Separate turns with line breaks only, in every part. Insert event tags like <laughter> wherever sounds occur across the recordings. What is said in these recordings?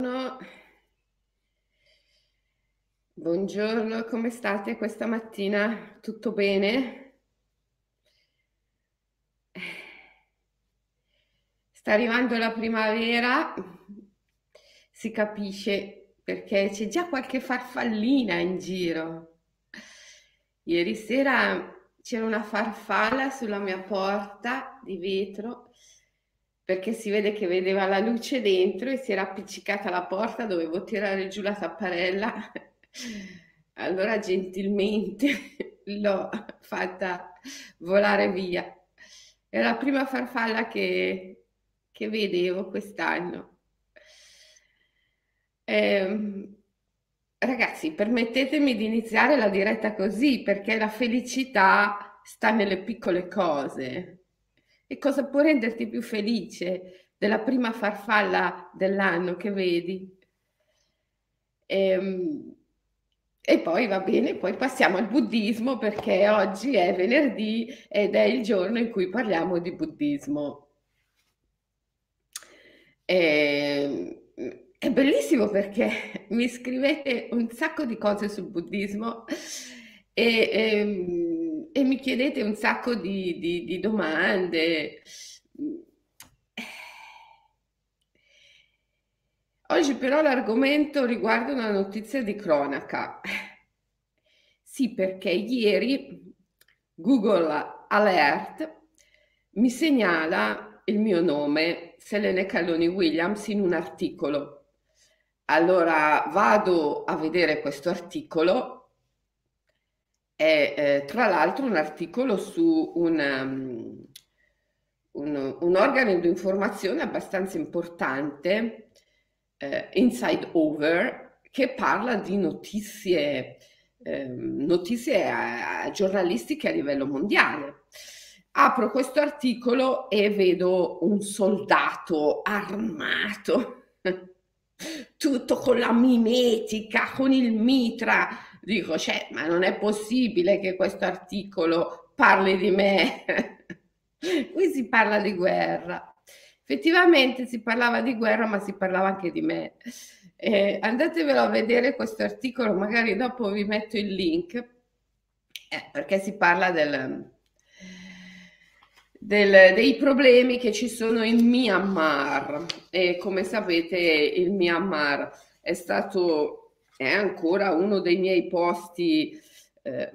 Buongiorno. Buongiorno, come state questa mattina? Tutto bene? Sta arrivando la primavera, si capisce perché c'è già qualche farfallina in giro. Ieri sera c'era una farfalla sulla mia porta di vetro perché si vede che vedeva la luce dentro e si era appiccicata alla porta, dovevo tirare giù la tapparella. <laughs> Allora gentilmente <laughs> l'ho fatta volare via. È la prima farfalla che, che vedevo quest'anno. Eh, ragazzi, permettetemi di iniziare la diretta così perché la felicità sta nelle piccole cose. E cosa può renderti più felice della prima farfalla dell'anno che vedi? E, ehm, e poi va bene, poi passiamo al buddismo perché oggi è venerdì ed è il giorno in cui parliamo di buddismo. E, ehm, è bellissimo perché <laughs> mi scrivete un sacco di cose sul buddismo e, e, ehm, e mi chiedete un sacco di, di, di domande. Oggi però l'argomento riguarda una notizia di cronaca. Sì, perché ieri Google Alert mi segnala il mio nome, Selene Calloni Williams, in un articolo. Allora vado a vedere questo articolo è eh, tra l'altro un articolo su un, um, un, un, organo di informazione abbastanza importante, eh, Inside Over, che parla di notizie, eh, notizie a, a giornalistiche a livello mondiale. Apro questo articolo e vedo un soldato armato, <laughs> tutto con la mimetica, con il mitra, dico, cioè, ma non è possibile che questo articolo parli di me. <laughs> Qui si parla di guerra. Effettivamente si parlava di guerra, ma si parlava anche di me. Eh, andatevelo a vedere questo articolo, magari dopo vi metto il link, eh, perché si parla del, del, dei problemi che ci sono in Myanmar. E come sapete, il Myanmar è stato è ancora uno dei miei posti eh,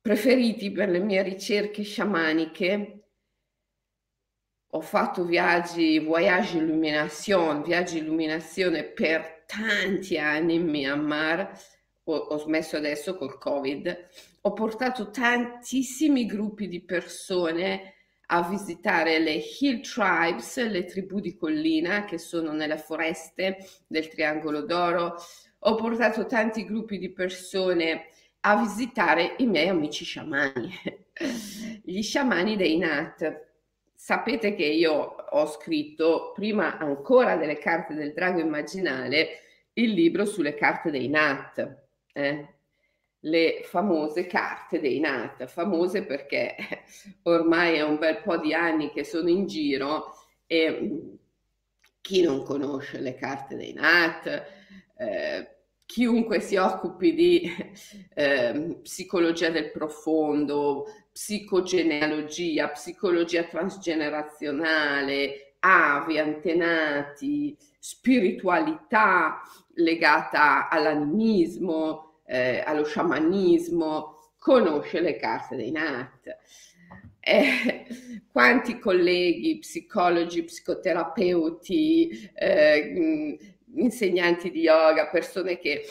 preferiti per le mie ricerche sciamaniche. Ho fatto viaggi, voyage illumination, viaggi illuminazione per tanti anni in Myanmar, ho, ho smesso adesso col Covid, ho portato tantissimi gruppi di persone a visitare le Hill Tribes, le tribù di collina che sono nelle foreste del Triangolo d'Oro. Ho portato tanti gruppi di persone a visitare i miei amici sciamani, <laughs> gli sciamani dei Nat. Sapete che io ho scritto, prima ancora delle carte del drago immaginale, il libro sulle carte dei Nat. Eh? Le famose carte dei NAT, famose perché <laughs> ormai è un bel po' di anni che sono in giro e mm, chi non conosce le carte dei NAT, eh, chiunque si occupi di <laughs> eh, psicologia del profondo, psicogenealogia, psicologia transgenerazionale, avi, antenati, spiritualità legata all'animismo, eh, allo sciamanismo, conosce le carte dei Nat. Eh, quanti colleghi, psicologi, psicoterapeuti, eh, insegnanti di yoga, persone che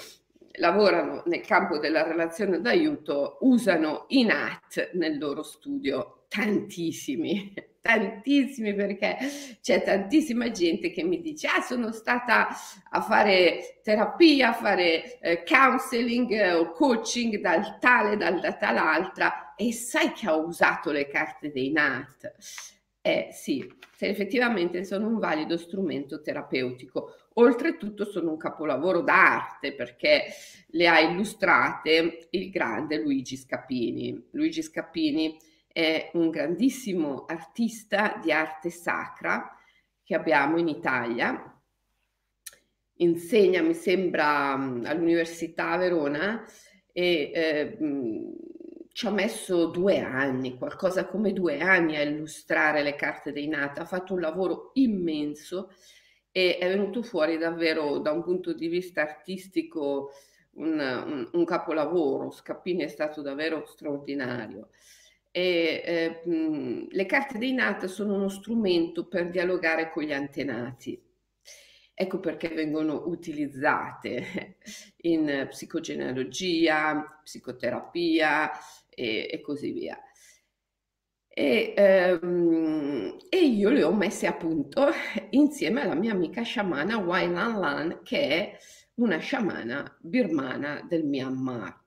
lavorano nel campo della relazione d'aiuto, usano i NAT nel loro studio, tantissimi tantissimi perché c'è tantissima gente che mi dice ah sono stata a fare terapia, a fare eh, counseling eh, o coaching dal tale, dal data l'altra e sai che ho usato le carte dei NAT. Eh sì, se effettivamente sono un valido strumento terapeutico. Oltretutto sono un capolavoro d'arte perché le ha illustrate il grande Luigi Scapini. Luigi Scapini è un grandissimo artista di arte sacra che abbiamo in Italia. Insegna, mi sembra, all'Università a Verona e eh, ci ha messo due anni, qualcosa come due anni a illustrare le carte dei nati, ha fatto un lavoro immenso e è venuto fuori davvero da un punto di vista artistico un, un, un capolavoro, Scappini è stato davvero straordinario. E, eh, mh, le carte dei nati sono uno strumento per dialogare con gli antenati. Ecco perché vengono utilizzate <laughs> in psicogenealogia, psicoterapia e, e così via. E, ehm, e, io le ho messe a punto <laughs> insieme alla mia amica sciamana Wailan Lan, che è una sciamana birmana del Myanmar.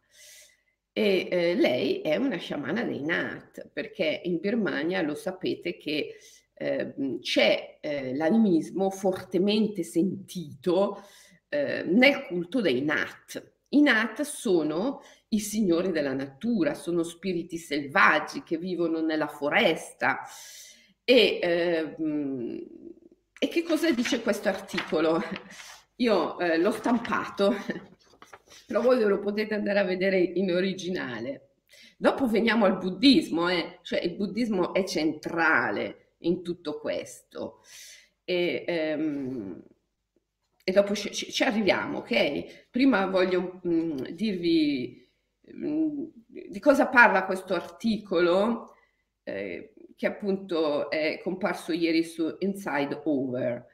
E eh, lei è una sciamana dei Nat, perché in Birmania lo sapete che eh, c'è eh, l'animismo fortemente sentito eh, nel culto dei Nat. I Nat sono i signori della natura, sono spiriti selvaggi che vivono nella foresta. E, ehm, e che cosa dice questo articolo? Io eh, l'ho stampato, però voi lo potete andare a vedere in originale. Dopo veniamo al buddismo, eh? cioè il buddismo è centrale in tutto questo. E, ehm, e dopo ci, ci, arriviamo, ok? Prima voglio mh, mm, dirvi mh, mm, di cosa parla questo articolo eh, che appunto è comparso ieri su Inside Over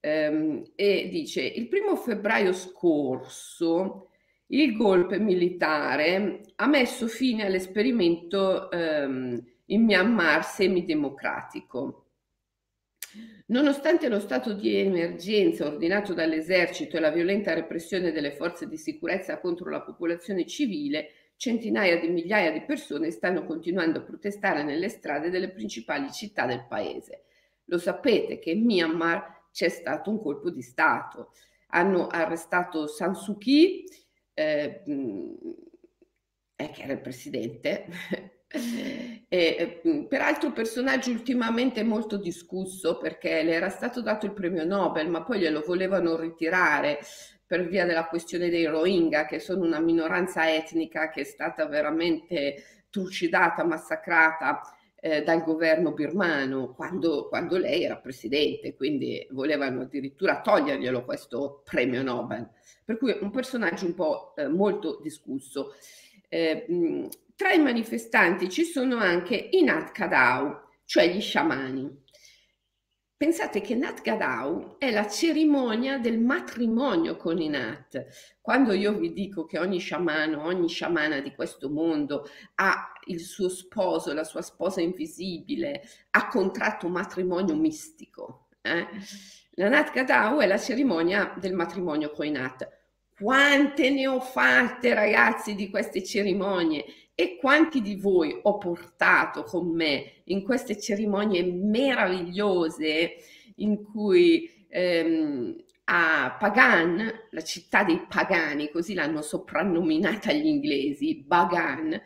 ehm, e dice il primo febbraio scorso il golpe militare ha messo fine all'esperimento ehm, in Myanmar semidemocratico. Nonostante lo stato di emergenza ordinato dall'esercito e la violenta repressione delle forze di sicurezza contro la popolazione civile, centinaia di migliaia di persone stanno continuando a protestare nelle strade delle principali città del paese. Lo sapete che in Myanmar c'è stato un colpo di Stato. Hanno arrestato San Suu Kyi, eh, eh, che era il presidente, <laughs> e, eh, peraltro personaggio ultimamente molto discusso perché le era stato dato il premio Nobel, ma poi glielo volevano ritirare per via della questione dei Rohingya, che sono una minoranza etnica che è stata veramente trucidata, massacrata eh, dal governo birmano quando, quando, lei era presidente, quindi volevano addirittura toglierglielo questo premio Nobel. Per cui un personaggio un po' eh, molto discusso. Eh, tra i manifestanti ci sono anche i Nat Kadau, cioè gli sciamani. Pensate che Nat Gadau è la cerimonia del matrimonio con i Nat. Quando io vi dico che ogni sciamano, ogni sciamana di questo mondo ha il suo sposo, la sua sposa invisibile, ha contratto un matrimonio mistico. Eh? La Nat Gadau è la cerimonia del matrimonio con i Nat. Quante ne ho fatte, ragazzi, di queste cerimonie? E quanti di voi ho portato con me in queste cerimonie meravigliose in cui ehm, a Pagan, la città dei pagani, così l'hanno soprannominata gli inglesi, Bagan,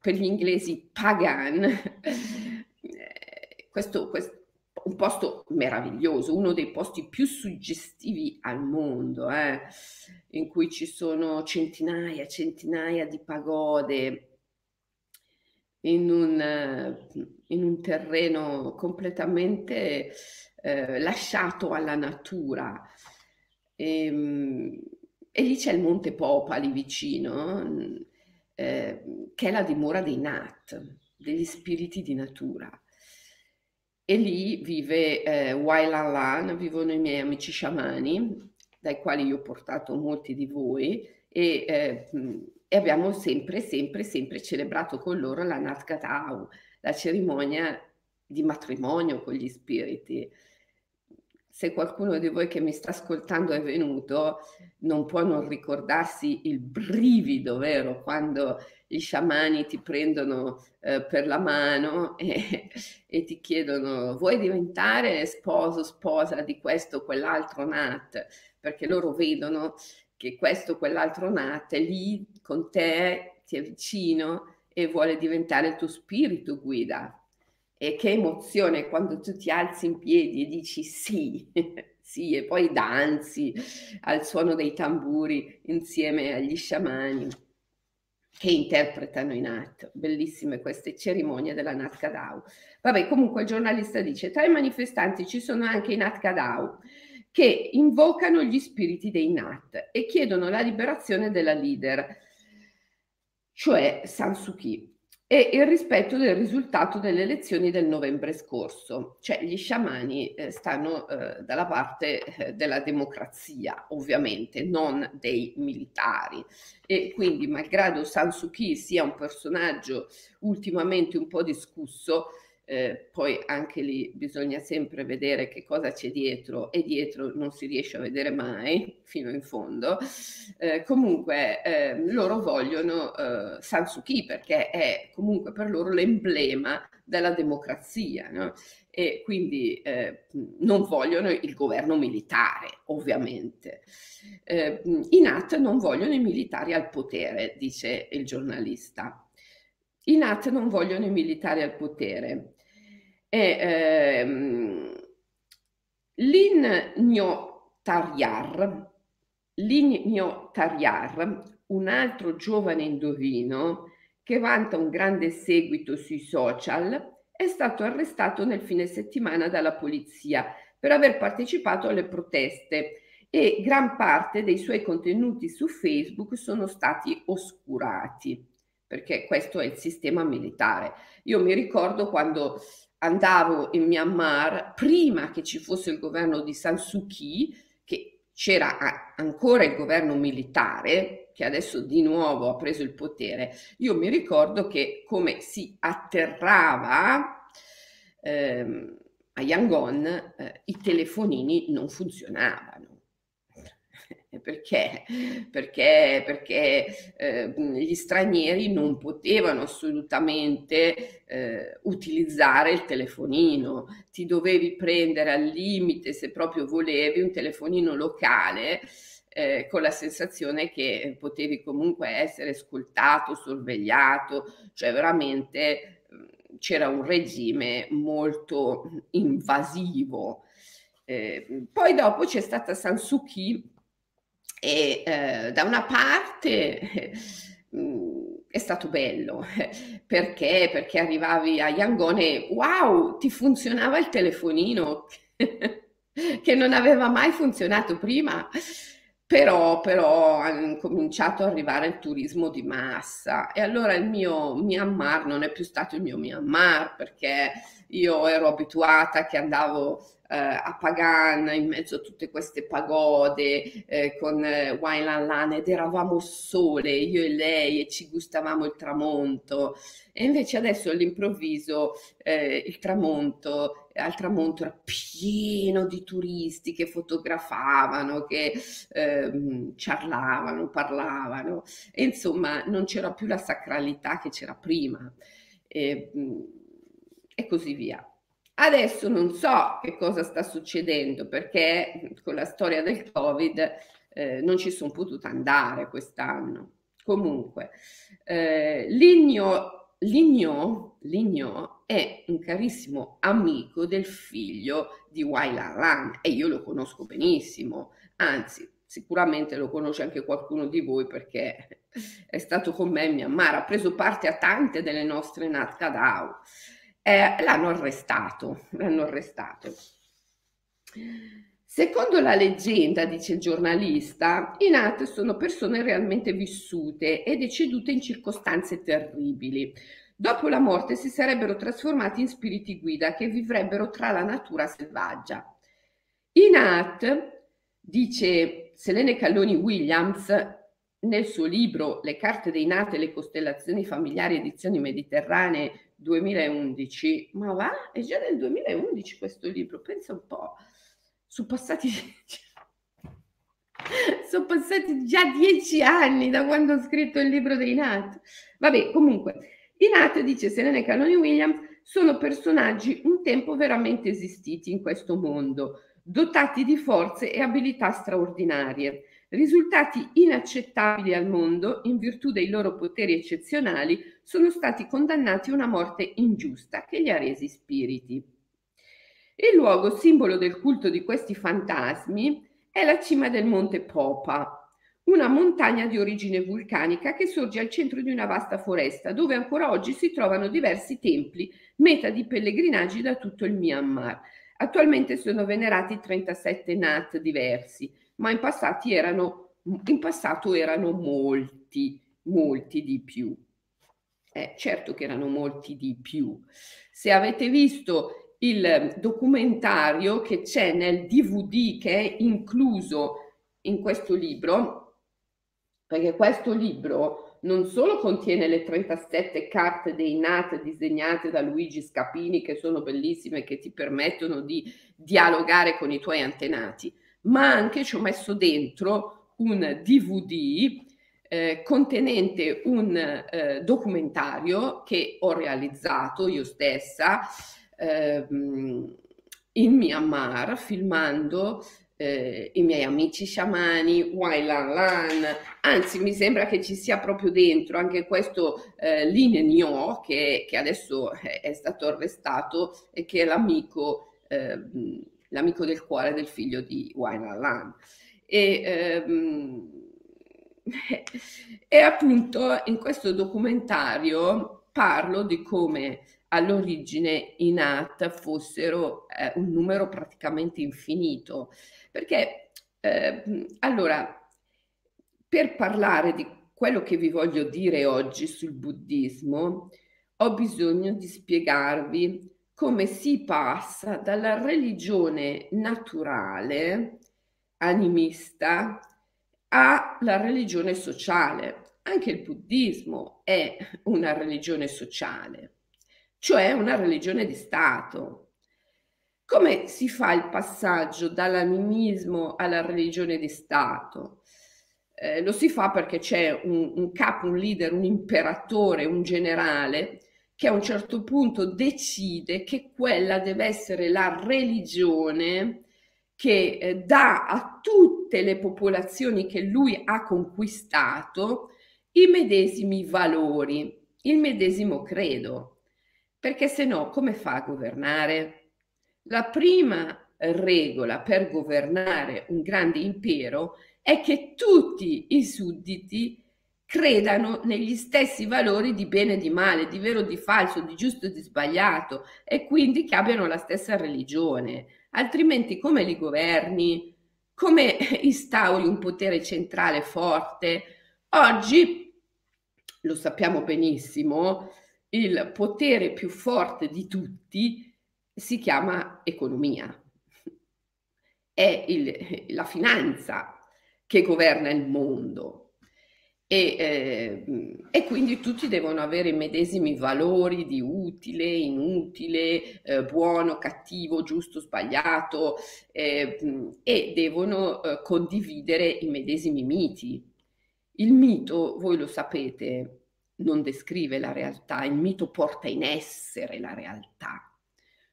per gli inglesi Pagan, <laughs> questo, questo un posto meraviglioso, uno dei posti più suggestivi al mondo, eh, in cui ci sono centinaia e centinaia di pagode in un, in un terreno completamente eh, lasciato alla natura. E, ehm, e, lì c'è il Monte Popali vicino, eh, che è la dimora dei Nat, degli spiriti di natura e lì vive eh, Wailan vivono i miei amici sciamani, dai quali io ho portato molti di voi, e, eh, e abbiamo sempre, sempre, sempre celebrato con loro la Natgatau, la cerimonia di matrimonio con gli spiriti. Se qualcuno di voi che mi sta ascoltando è venuto, non può non ricordarsi il brivido, vero? Quando gli sciamani ti prendono eh, per la mano e, e, ti chiedono vuoi diventare sposo, sposa di questo o quell'altro Nat, perché loro vedono che questo o quell'altro Nat è lì con te, ti è vicino e vuole diventare il tuo spirito guida. E che emozione quando tu ti alzi in piedi e dici sì, <laughs> sì, e poi danzi al suono dei tamburi insieme agli sciamani che interpretano i Nat. Bellissime queste cerimonie della Nat Kadau. Vabbè, comunque il giornalista dice, tra i manifestanti ci sono anche i Nat Kadau che invocano gli spiriti dei Nat e chiedono la liberazione della leader, cioè San Suu Kyi e il rispetto del risultato delle elezioni del novembre scorso. Cioè gli sciamani eh, stanno eh, dalla parte eh, della democrazia, ovviamente, non dei militari. E quindi, malgrado San Suu Kyi sia un personaggio ultimamente un po' discusso, eh, poi anche lì bisogna sempre vedere che cosa c'è dietro e dietro non si riesce a vedere mai fino in fondo. Eh, comunque eh, loro vogliono eh, San Suu Kyi perché è comunque per loro l'emblema della democrazia no? e quindi eh, non vogliono il governo militare ovviamente. Eh, I Nat non vogliono i militari al potere, dice il giornalista. I Nat non vogliono i militari al potere. E, ehm, Nyo Taryar, un altro giovane indovino che vanta un grande seguito sui social, è stato arrestato nel fine settimana dalla polizia per aver partecipato alle proteste e gran parte dei suoi contenuti su Facebook sono stati oscurati, perché questo è il sistema militare. Io mi ricordo quando andavo in Myanmar prima che ci fosse il governo di San Suu Kyi, che c'era ancora il governo militare, che adesso di nuovo ha preso il potere, io mi ricordo che come si atterrava ehm, a Yangon, eh, i telefonini non funzionavano perché? Perché, perché eh, gli stranieri non potevano assolutamente eh, utilizzare il telefonino, ti dovevi prendere al limite, se proprio volevi, un telefonino locale. Eh, con la sensazione che potevi comunque essere ascoltato, sorvegliato, cioè veramente c'era un regime molto invasivo. Eh, poi dopo c'è stata San Suu Kyi e eh, da una parte <laughs> mm, è stato bello <laughs> perché? Perché arrivavi a Yangon e wow, ti funzionava il telefonino <laughs> che non aveva mai funzionato prima. Però, però ha cominciato ad arrivare il turismo di massa e allora il mio Myanmar non è più stato il mio Myanmar perché io ero abituata che andavo a Pagan in mezzo a tutte queste pagode eh, con eh, Wailan Lan ed eravamo sole, io e lei, e ci gustavamo il tramonto. E invece adesso all'improvviso eh, il tramonto, al tramonto era pieno di turisti che fotografavano, che eh, ciarlavano, parlavano. E insomma non c'era più la sacralità che c'era prima. E, e così via. Adesso non so che cosa sta succedendo perché con la storia del Covid eh, non ci sono potuta andare quest'anno. Comunque, eh, Ligno, Ligno, Ligno è un carissimo amico del figlio di Wailan Lan e io lo conosco benissimo, anzi sicuramente lo conosce anche qualcuno di voi perché è stato con me in Myanmar, ha preso parte a tante delle nostre Nat Kadao eh, l'hanno arrestato, l'hanno arrestato. Secondo la leggenda, dice il giornalista, i Nat sono persone realmente vissute e decedute in circostanze terribili. Dopo la morte si sarebbero trasformati in spiriti guida che vivrebbero tra la natura selvaggia. I Nat, dice Selene Calloni Williams, nel suo libro Le carte dei Nat e le costellazioni familiari edizioni mediterranee 2011, ma va? È già del 2011 questo libro, pensa un po', sono passati, <laughs> sono passati già dieci anni da quando ho scritto il libro dei Nat. Vabbè, comunque, i Nat, dice Selene Canoni Williams, sono personaggi un tempo veramente esistiti in questo mondo, dotati di forze e abilità straordinarie risultati inaccettabili al mondo in virtù dei loro poteri eccezionali, sono stati condannati a una morte ingiusta che li ha resi spiriti. Il luogo simbolo del culto di questi fantasmi è la cima del Monte Popa, una montagna di origine vulcanica che sorge al centro di una vasta foresta, dove ancora oggi si trovano diversi templi, meta di pellegrinaggi da tutto il Myanmar. Attualmente sono venerati 37 Nat diversi, ma in, erano, in passato erano molti, molti di più. Eh, certo che erano molti di più. Se avete visto il documentario che c'è nel DVD che è incluso in questo libro, perché questo libro non solo contiene le 37 carte dei NAT disegnate da Luigi Scapini, che sono bellissime e che ti permettono di dialogare con i tuoi antenati, ma anche ci ho messo dentro un DVD eh, contenente un eh, documentario che ho realizzato io stessa eh, in Myanmar, filmando eh, i miei amici sciamani, Wailan Lan, anzi mi sembra che ci sia proprio dentro anche questo eh, Lin Nyo che, che adesso è, è, stato arrestato e che è l'amico, eh, l'amico del cuore del figlio di Wailan Lan. E, ehm, <laughs> e appunto in questo documentario parlo di come all'origine i NAT fossero eh, un numero praticamente infinito perché eh, allora, per parlare di quello che vi voglio dire oggi sul buddismo, ho bisogno di spiegarvi come si passa dalla religione naturale, animista, alla religione sociale. Anche il buddismo è una religione sociale, cioè una religione di Stato. Come si fa il passaggio dall'animismo alla religione di Stato? Eh, lo si fa perché c'è un, un capo, un leader, un imperatore, un generale che a un certo punto decide che quella deve essere la religione che eh, dà a tutte le popolazioni che lui ha conquistato i medesimi valori, il medesimo credo. Perché se no, come fa a governare? La prima regola per governare un grande impero è che tutti i sudditi credano negli stessi valori di bene e di male, di vero e di falso, di giusto e di sbagliato e quindi che abbiano la stessa religione. Altrimenti come li governi? Come <laughs> instauri un potere centrale forte? Oggi, lo sappiamo benissimo, il potere più forte di tutti si chiama economia. È il, la finanza che governa il mondo. E, eh, e, quindi tutti devono avere i medesimi valori di utile, inutile, eh, buono, cattivo, giusto, sbagliato eh, e devono eh, condividere i medesimi miti. Il mito, voi lo sapete, non descrive la realtà, il mito porta in essere la realtà.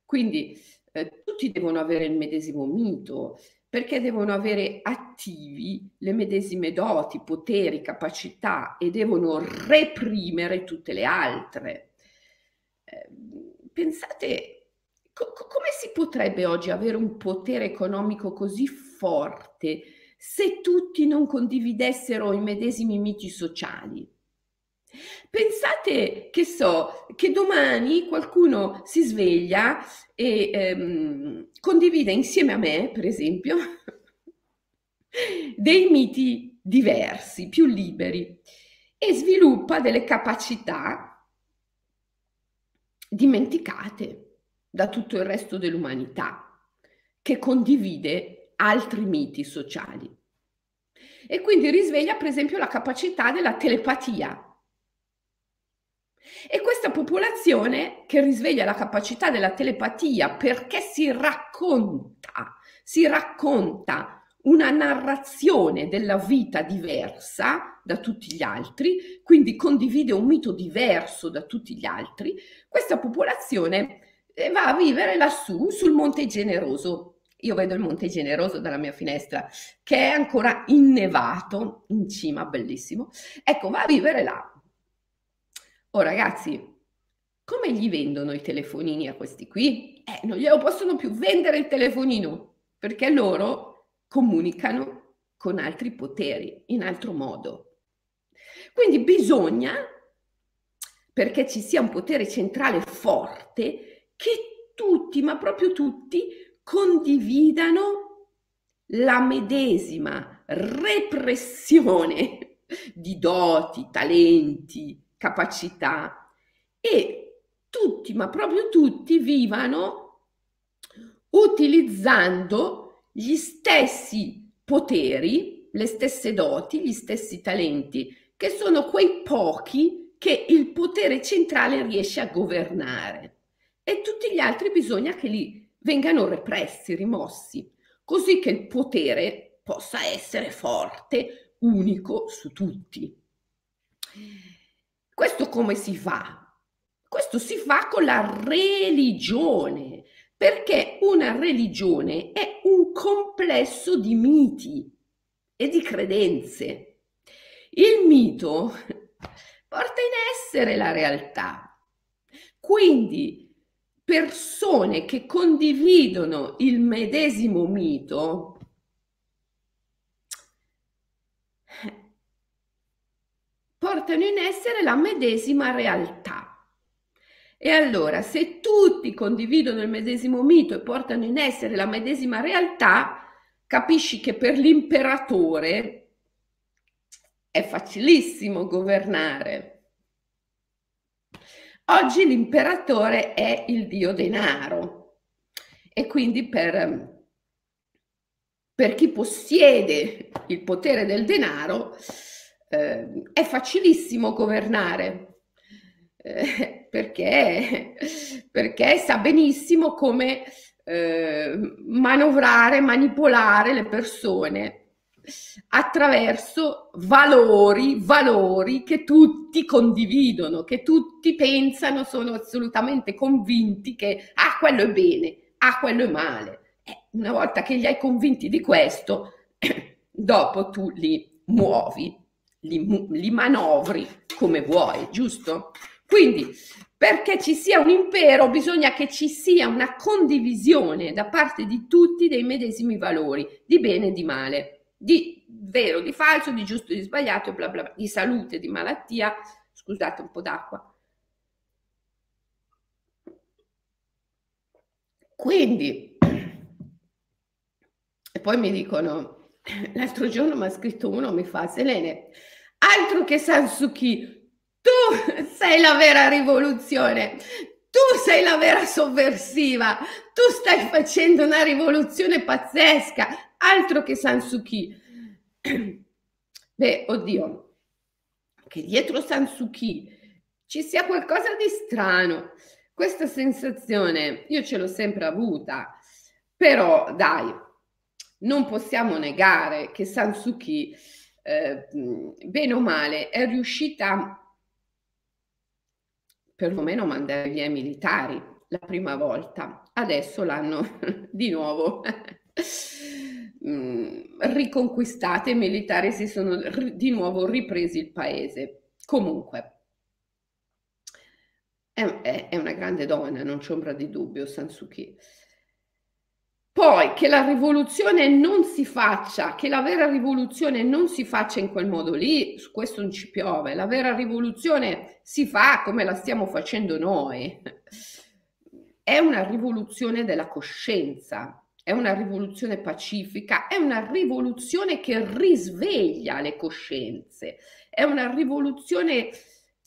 Quindi eh, tutti devono avere il medesimo mito, perché devono avere attivi le medesime doti, poteri, capacità e devono reprimere tutte le altre. Eh, pensate, co- come si potrebbe oggi avere un potere economico così forte se tutti non condividessero i medesimi miti sociali? Pensate che so, che domani qualcuno si sveglia e ehm, condivide insieme a me, per esempio, <laughs> dei miti diversi, più liberi e sviluppa delle capacità dimenticate da tutto il resto dell'umanità, che condivide altri miti sociali. E quindi risveglia, per esempio, la capacità della telepatia e questa popolazione che risveglia la capacità della telepatia perché si racconta, si racconta una narrazione della vita diversa da tutti gli altri, quindi condivide un mito diverso da tutti gli altri, questa popolazione eh, va a vivere lassù sul Monte Generoso. Io vedo il Monte Generoso dalla mia finestra che è ancora innevato in cima, bellissimo. Ecco, va a vivere là Oh ragazzi, come gli vendono i telefonini a questi qui? eh, non glielo possono più vendere il telefonino perché loro comunicano con altri poteri in altro modo. Quindi bisogna, perché ci sia un potere centrale forte, che tutti, ma proprio tutti, condividano la medesima repressione di doti, talenti, capacità e tutti, ma proprio tutti, vivano utilizzando gli stessi poteri, le stesse doti, gli stessi talenti, che sono quei pochi che il potere centrale riesce a governare. E tutti gli altri bisogna che li vengano repressi, rimossi, così che il potere possa essere forte, unico su tutti. Questo come si fa? Questo si fa con la religione, perché una religione è un complesso di miti e di credenze. Il mito porta in essere la realtà. Quindi persone che condividono il medesimo mito portano in essere la medesima realtà. E allora, se tutti condividono il medesimo mito e portano in essere la medesima realtà, capisci che per l'imperatore è facilissimo governare. Oggi l'imperatore è il dio denaro e quindi per, per chi possiede il potere del denaro eh, è facilissimo governare eh, perché, perché sa benissimo come eh, manovrare, manipolare le persone attraverso valori, valori che tutti condividono, che tutti pensano, sono assolutamente convinti che ah, quello è bene, ah, quello è male. Eh, una volta che li hai convinti di questo, <clears throat> dopo tu li muovi, li, li manovri come vuoi, giusto? Quindi, perché ci sia un impero bisogna che ci sia una condivisione da parte di tutti dei medesimi valori, di bene e di male, di vero, di falso, di giusto, di sbagliato, bla bla, di salute, di malattia. Scusate un po' d'acqua. Quindi, e poi mi dicono, l'altro giorno mi ha scritto uno, mi fa, Selene, altro che Sansuki, tu sei la vera rivoluzione, tu sei la vera sovversiva, tu stai facendo una rivoluzione pazzesca, altro che Sansuki. Beh, oddio, che dietro Sansuki ci sia qualcosa di strano. Questa sensazione io ce l'ho sempre avuta, però dai, non possiamo negare che Sansuki, eh, bene o male, è riuscita perlomeno mandare via i militari la prima volta, adesso l'hanno <laughs> di nuovo <laughs> mm, riconquistate, i militari si sono di nuovo ripresi il paese. Comunque, è, è, è una grande donna, non c'è ombra di dubbio, Sansuki. Poi che la rivoluzione non si faccia, che la vera rivoluzione non si faccia in quel modo lì, su questo non ci piove. La vera rivoluzione si fa come la stiamo facendo noi. È una rivoluzione della coscienza, è una rivoluzione pacifica, è una rivoluzione che risveglia le coscienze, è una rivoluzione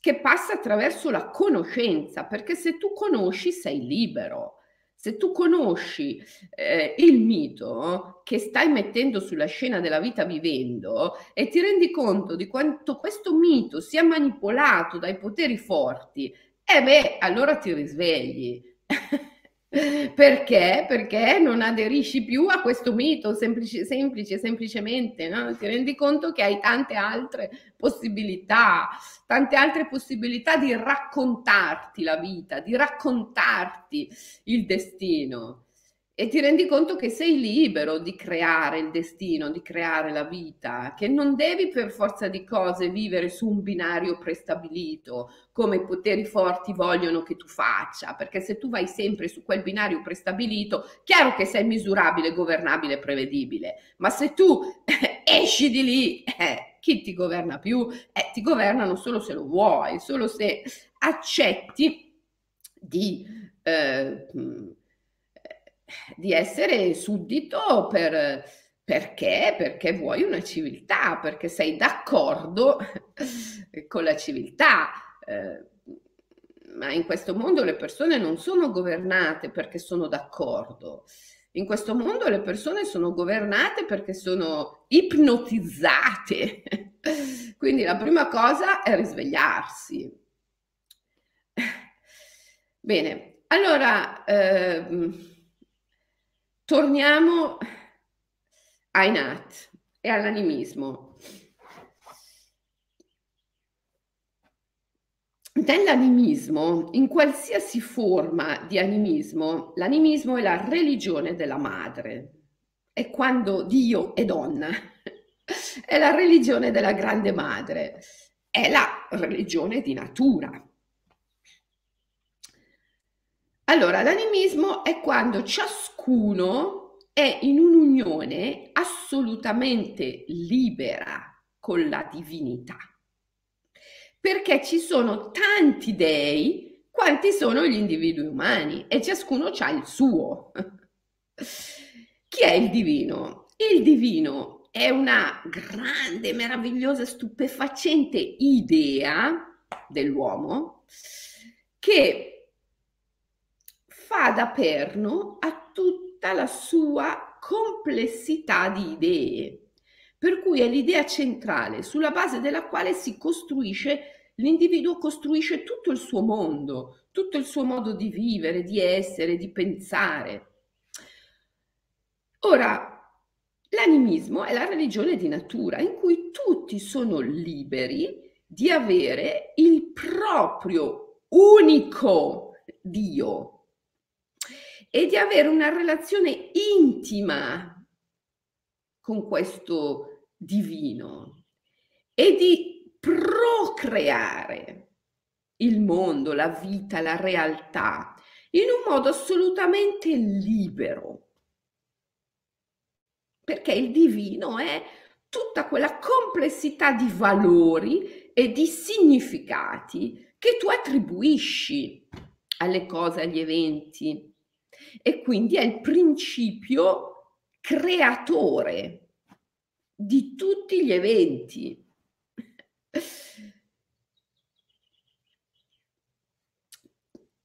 che passa attraverso la conoscenza, perché se tu conosci sei libero se tu conosci eh, il mito che stai mettendo sulla scena della vita vivendo e ti rendi conto di quanto questo mito sia manipolato dai poteri forti, eh beh, allora ti risvegli. <laughs> Perché? Perché non aderisci più a questo mito semplice, semplice semplicemente, no? ti rendi conto che hai tante altre possibilità, tante altre possibilità di raccontarti la vita, di raccontarti il destino. E ti rendi conto che sei libero di creare il destino, di creare la vita, che non devi per forza di cose vivere su un binario prestabilito, come i poteri forti vogliono che tu faccia, perché se tu vai sempre su quel binario prestabilito, chiaro che sei misurabile, governabile, prevedibile, ma se tu esci di lì, eh, chi ti governa più? Eh, ti governano solo se lo vuoi, solo se accetti di... Eh, di essere suddito per, perché? Perché vuoi una civiltà, perché sei d'accordo <laughs> con la civiltà. Eh, ma in questo mondo le persone non sono governate perché sono d'accordo. In questo mondo le persone sono governate perché sono ipnotizzate. <laughs> Quindi la prima cosa è risvegliarsi. <laughs> Bene, allora... Eh, Torniamo ai Nat e all'animismo. Nell'animismo, in qualsiasi forma di animismo, l'animismo è la religione della madre. È quando Dio è donna. <laughs> È la religione della grande madre. È la religione di natura. Allora, l'animismo è quando ciascuno è in un'unione assolutamente libera con la divinità, perché ci sono tanti dei quanti sono gli individui umani e ciascuno ha il suo. Chi è il divino? Il divino è una grande, meravigliosa, stupefacente idea dell'uomo che fa da perno a tutta la sua complessità di idee, per cui è l'idea centrale sulla base della quale si costruisce, l'individuo costruisce tutto il suo mondo, tutto il suo modo di vivere, di essere, di pensare. Ora, l'animismo è la religione di natura in cui tutti sono liberi di avere il proprio unico Dio, e di avere una relazione intima con questo divino e di procreare il mondo, la vita, la realtà in un modo assolutamente libero. Perché il divino è tutta quella complessità di valori e di significati che tu attribuisci alle cose, agli eventi, e quindi è il principio creatore di tutti gli eventi.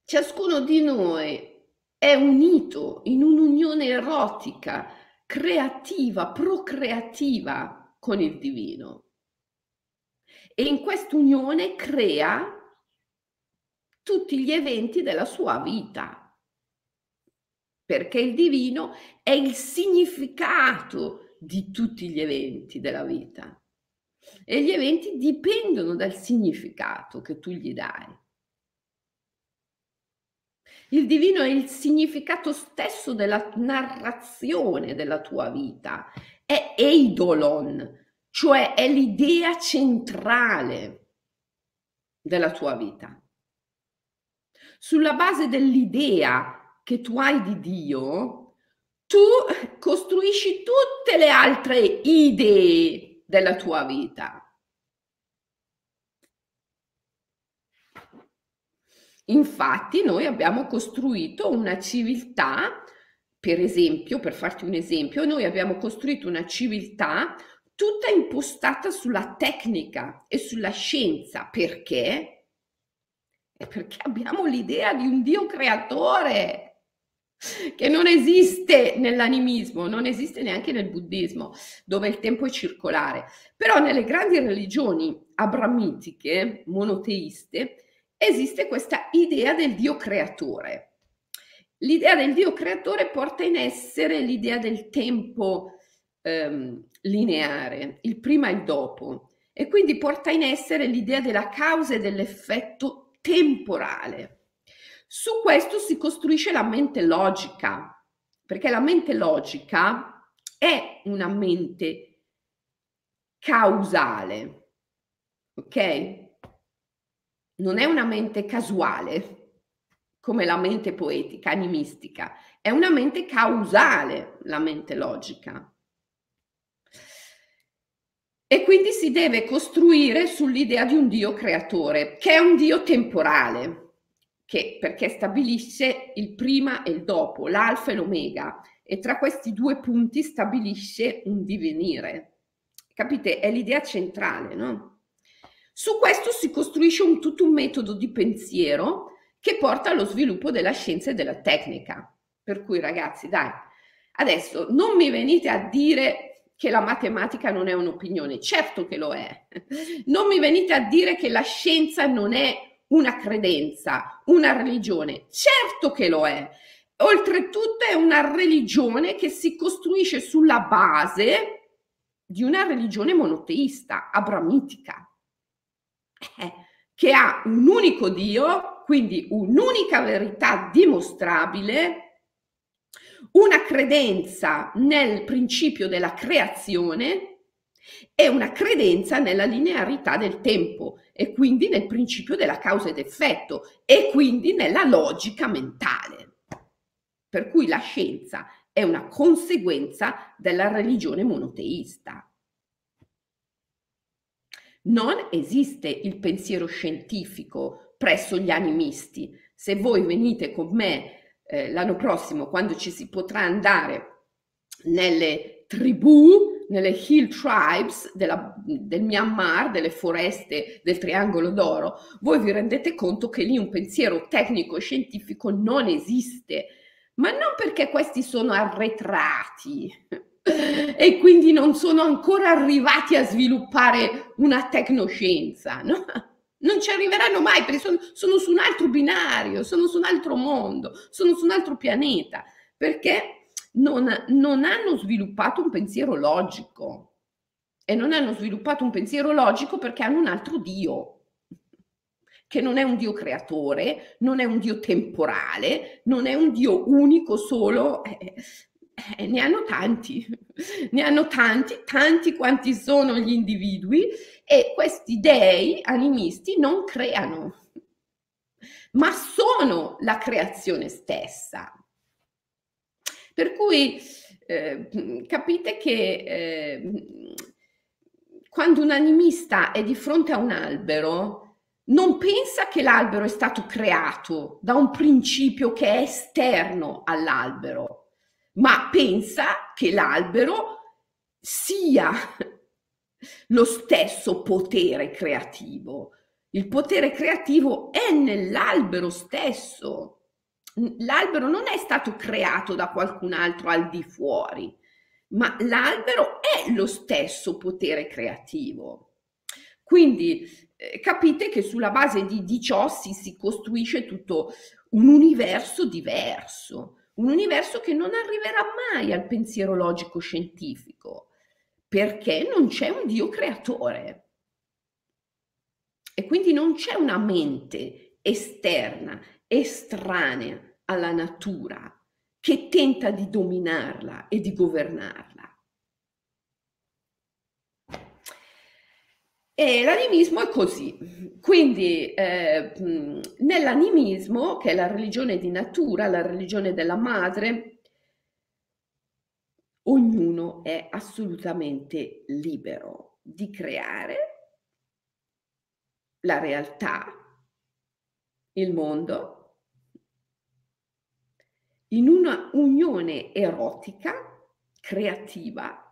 Ciascuno di noi è unito in un'unione erotica, creativa, procreativa con il divino. E in quest'unione crea tutti gli eventi della sua vita perché il divino è il significato di tutti gli eventi della vita e gli eventi dipendono dal significato che tu gli dai. Il divino è il significato stesso della narrazione della tua vita, è eidolon, cioè è l'idea centrale della tua vita. Sulla base dell'idea che tu hai di Dio, tu costruisci tutte le altre idee della tua vita. Infatti noi abbiamo costruito una civiltà, per esempio, per farti un esempio, noi abbiamo costruito una civiltà tutta impostata sulla tecnica e sulla scienza. Perché? È perché abbiamo l'idea di un Dio creatore che non esiste nell'animismo, non esiste neanche nel buddismo, dove il tempo è circolare. Però nelle grandi religioni abramitiche, monoteiste, esiste questa idea del Dio creatore. L'idea del Dio creatore porta in essere l'idea del tempo ehm, lineare, il prima e il dopo, e quindi porta in essere l'idea della causa e dell'effetto temporale. Su questo si costruisce la mente logica, perché la mente logica è una mente causale, ok? Non è una mente casuale come la mente poetica, animistica, è una mente causale la mente logica. E quindi si deve costruire sull'idea di un Dio creatore, che è un Dio temporale, che, perché stabilisce il prima e il dopo, l'alfa e l'omega, e tra questi due punti stabilisce un divenire. Capite? È l'idea centrale, no? Su questo si costruisce un, tutto un metodo di pensiero che porta allo sviluppo della scienza e della tecnica. Per cui ragazzi, dai, adesso non mi venite a dire che la matematica non è un'opinione, certo che lo è. Non mi venite a dire che la scienza non è una credenza, una religione. Certo che lo è. Oltretutto è una religione che si costruisce sulla base di una religione monoteista, abramitica, eh, che ha un unico Dio, quindi un'unica verità dimostrabile, una credenza nel principio della creazione è una credenza nella linearità del tempo e quindi nel principio della causa ed effetto e quindi nella logica mentale. Per cui la scienza è una conseguenza della religione monoteista. Non esiste il pensiero scientifico presso gli animisti. Se voi venite con me eh, l'anno prossimo, quando ci si potrà andare nelle tribù nelle hill tribes della, del Myanmar, delle foreste del Triangolo d'Oro, voi vi rendete conto che lì un pensiero tecnico-scientifico non esiste, ma non perché questi sono arretrati <laughs> e quindi non sono ancora arrivati a sviluppare una tecnoscienza, no? Non ci arriveranno mai perché sono, sono su un altro binario, sono su un altro mondo, sono su un altro pianeta, perché non, non hanno sviluppato un pensiero logico e non hanno sviluppato un pensiero logico perché hanno un altro Dio, che non è un Dio creatore, non è un Dio temporale, non è un Dio unico solo, eh, eh, ne hanno tanti, <laughs> ne hanno tanti, tanti quanti sono gli individui e questi dei animisti non creano, ma sono la creazione stessa. Per cui eh, capite che eh, quando un animista è di fronte a un albero, non pensa che l'albero è stato creato da un principio che è esterno all'albero, ma pensa che l'albero sia <laughs> lo stesso potere creativo. Il potere creativo è nell'albero stesso l'albero non è stato creato da qualcun altro al di fuori, ma l'albero è lo stesso potere creativo. Quindi eh, capite che sulla base di, di ciò si, si costruisce tutto un universo diverso, un universo che non arriverà mai al pensiero logico scientifico, perché non c'è un Dio creatore. E quindi non c'è una mente esterna, estranea alla natura che tenta di dominarla e di governarla. E l'animismo è così. Quindi eh, nell'animismo, che è la religione di natura, la religione della madre, ognuno è assolutamente libero di creare la realtà, il mondo, in una unione erotica, creativa,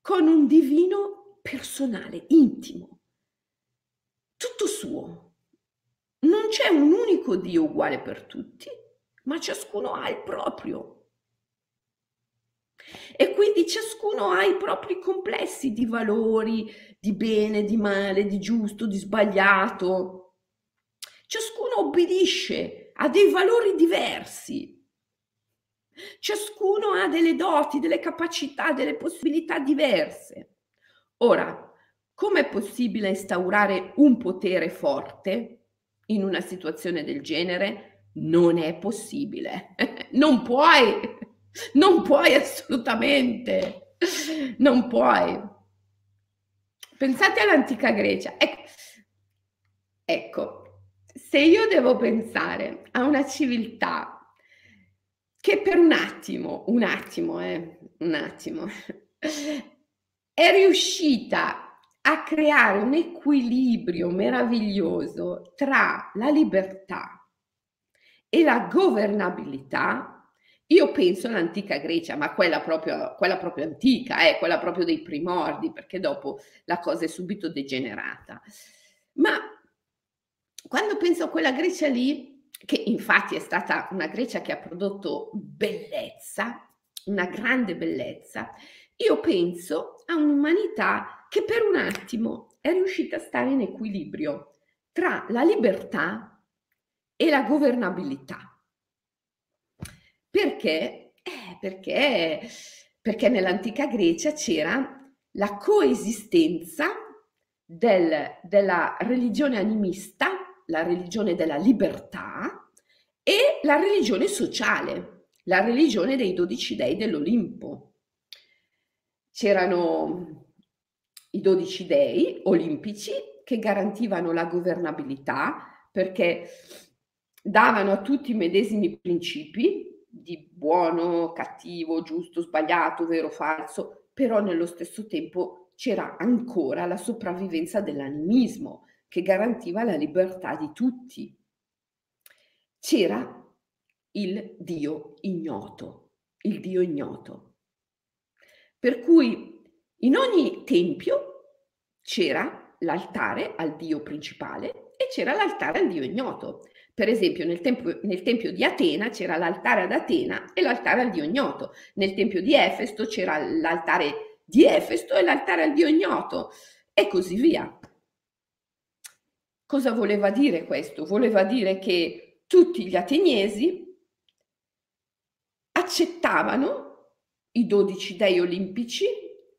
con un divino personale, intimo, tutto suo. Non c'è un unico Dio uguale per tutti, ma ciascuno ha il proprio. E quindi ciascuno ha i propri complessi di valori, di bene, di male, di giusto, di sbagliato. Ciascuno obbedisce a dei valori diversi. Ciascuno ha delle doti, delle capacità, delle possibilità diverse. Ora, com'è possibile instaurare un potere forte in una situazione del genere? Non è possibile. <laughs> non puoi Non puoi assolutamente, non puoi. Pensate all'antica Grecia. Ecco, ecco, se io devo pensare a una civiltà che per un attimo, un attimo, eh, un attimo, è riuscita a creare un equilibrio meraviglioso tra la libertà e la governabilità, io penso all'antica Grecia, ma quella proprio, quella proprio antica, eh, quella proprio dei primordi, perché dopo la cosa è subito degenerata. Ma quando penso a quella Grecia lì, che infatti è stata una Grecia che ha prodotto bellezza, una grande bellezza, io penso a un'umanità che per un attimo è riuscita a stare in equilibrio tra la libertà e la governabilità. Perché? Eh, perché, perché nell'antica Grecia c'era la coesistenza del, della religione animista, la religione della libertà, e la religione sociale, la religione dei dodici dei dell'Olimpo. C'erano i dodici dei olimpici che garantivano la governabilità perché davano a tutti i medesimi principi di buono, cattivo, giusto, sbagliato, vero, falso, però nello stesso tempo c'era ancora la sopravvivenza dell'animismo che garantiva la libertà di tutti. C'era il Dio ignoto, il Dio ignoto. Per cui in ogni tempio c'era l'altare al Dio principale e c'era l'altare al Dio ignoto. Per esempio, nel tempio, nel tempio, di Atena c'era l'altare ad Atena e l'altare al dio ignoto. Nel tempio di Efesto c'era l'altare di Efesto e l'altare al dio ignoto e così via. Cosa voleva dire questo? Voleva dire che tutti gli ateniesi accettavano i dodici dei olimpici,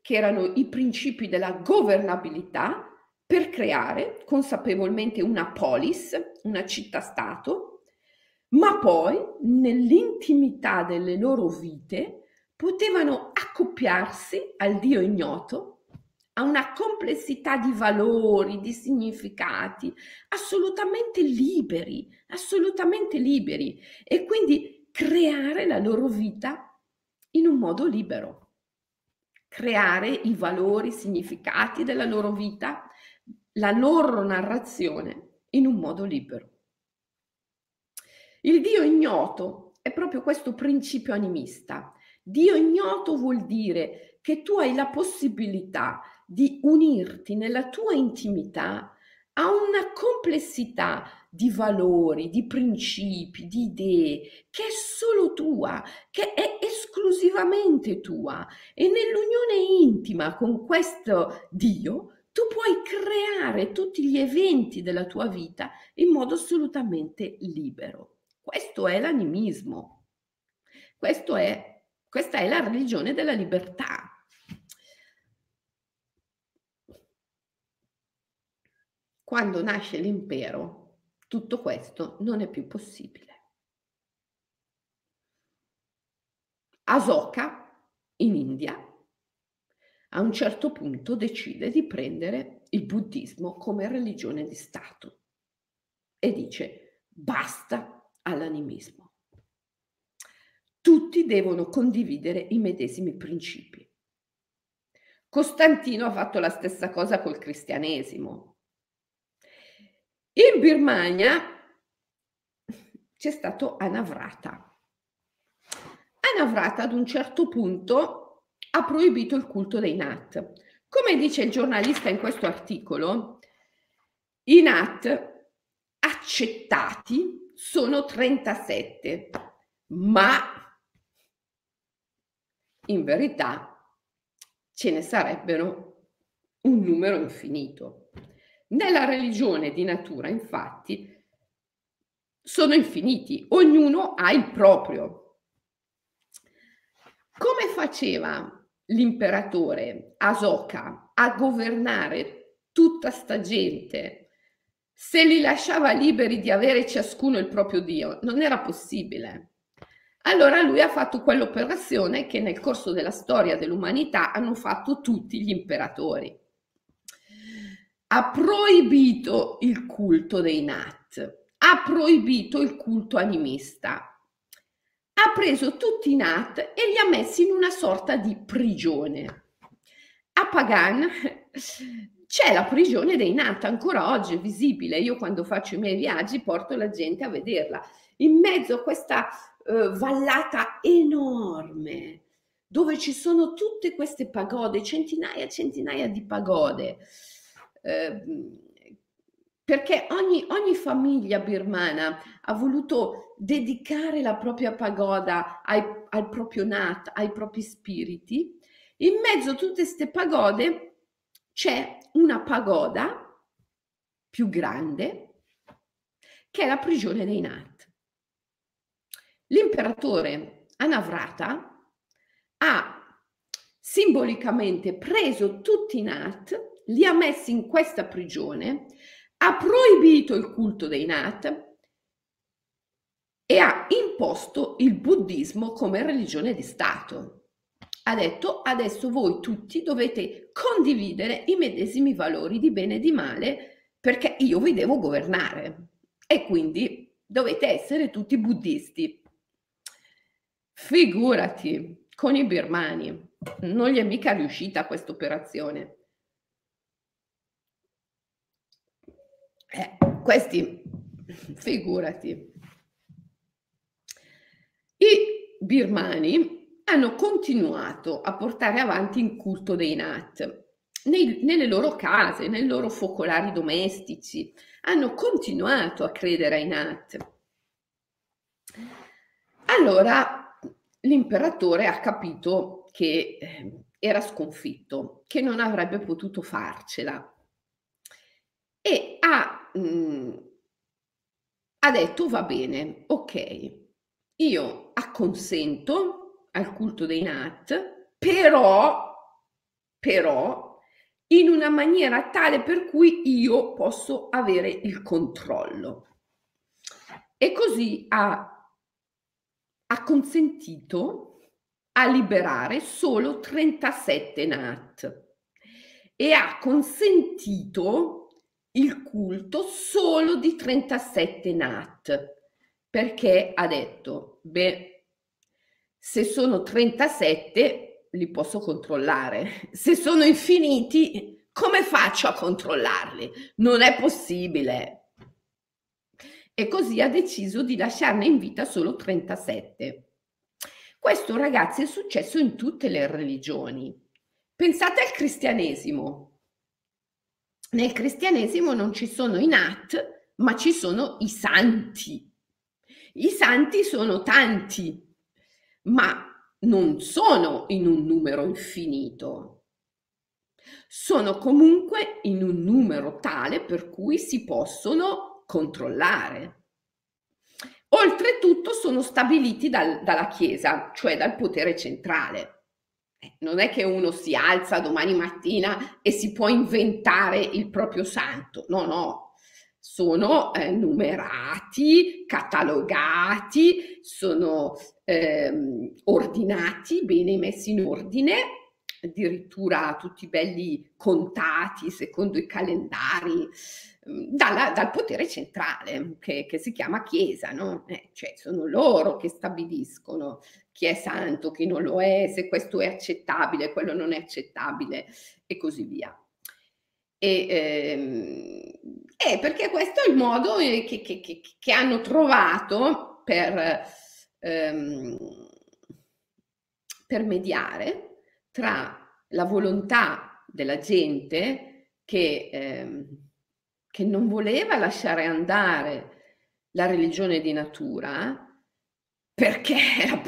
che erano i principi della governabilità, per creare consapevolmente una polis, una città-stato, ma poi nell'intimità delle loro vite potevano accoppiarsi al Dio ignoto, a una complessità di valori, di significati, assolutamente liberi, assolutamente liberi, e quindi creare la loro vita in un modo libero. Creare i valori, i significati della loro vita la loro narrazione in un modo libero. Il Dio ignoto è proprio questo principio animista. Dio ignoto vuol dire che tu hai la possibilità di unirti nella tua intimità a una complessità di valori, di principi, di idee che è solo tua, che è esclusivamente tua e nell'unione intima con questo Dio tu puoi creare tutti gli eventi della tua vita in modo assolutamente libero. Questo è l'animismo. Questo è, questa è la religione della libertà. Quando nasce l'impero, tutto questo non è più possibile. Asoka in India a un certo punto decide di prendere il buddismo come religione di Stato e dice basta all'animismo. Tutti devono condividere i medesimi principi. Costantino ha fatto la stessa cosa col cristianesimo. In Birmania c'è stato Anavrata. Anavrata ad un certo punto ha proibito il culto dei Nat. Come dice il giornalista in questo articolo, i Nat accettati sono 37, ma in verità ce ne sarebbero un numero infinito. Nella religione di natura, infatti, sono infiniti, ognuno ha il proprio. Come faceva l'imperatore Asoka a governare tutta sta gente se li lasciava liberi di avere ciascuno il proprio Dio? Non era possibile. Allora lui ha fatto quell'operazione che nel corso della storia dell'umanità hanno fatto tutti gli imperatori. Ha proibito il culto dei Nat, ha proibito il culto animista, ha preso tutti i Nat e li ha messi in una sorta di prigione. A Pagan c'è la prigione dei Nat, ancora oggi è visibile. Io quando faccio i miei viaggi porto la gente a vederla. In mezzo a questa eh, vallata enorme dove ci sono tutte queste pagode, centinaia e centinaia di pagode. Eh, perché ogni, ogni, famiglia birmana ha voluto dedicare la propria pagoda ai, al proprio nat, ai propri spiriti. In mezzo a tutte queste pagode c'è una pagoda più grande che è la prigione dei nat. L'imperatore Anavrata ha simbolicamente preso tutti i Nat, li ha messi in questa prigione, ha proibito il culto dei Nat e ha imposto il buddismo come religione di Stato. Ha detto adesso voi tutti dovete condividere i medesimi valori di bene e di male perché io vi devo governare e quindi dovete essere tutti buddisti. Figurati, con i birmani. Non gli è mica riuscita questa operazione. Eh, questi, figurati. I birmani hanno continuato a portare avanti il culto dei Nat nei, nelle loro case, nei loro focolari domestici. Hanno continuato a credere ai Nat. Allora, l'imperatore ha capito che eh, era sconfitto, che non avrebbe potuto farcela e ha, mh, ha detto va bene, ok, io acconsento al culto dei Nat, però, però in una maniera tale per cui io posso avere il controllo. E così ha ha consentito a liberare solo 37 nat e ha consentito il culto solo di 37 nat perché ha detto beh se sono 37 li posso controllare se sono infiniti come faccio a controllarli non è possibile e così ha deciso di lasciarne in vita solo 37. Questo ragazzi è successo in tutte le religioni. Pensate al cristianesimo. Nel cristianesimo non ci sono i nat, ma ci sono i santi. I santi sono tanti, ma non sono in un numero infinito. Sono comunque in un numero tale per cui si possono controllare. Oltretutto sono stabiliti dal, dalla Chiesa, cioè dal potere centrale. Non è che uno si alza domani mattina e si può inventare il proprio santo, no, no, sono eh, numerati, catalogati, sono eh, ordinati, bene messi in ordine, addirittura tutti belli contati secondo i calendari dalla, dal potere centrale che, che, si chiama Chiesa, no? Eh, cioè sono loro che stabiliscono chi è santo, chi non lo è, se questo è accettabile, quello non è accettabile e così via. E, ehm, eh, perché questo è il modo che, che, che hanno trovato per, ehm, per mediare tra la volontà della gente che ehm, che non voleva lasciare andare la religione di natura perché era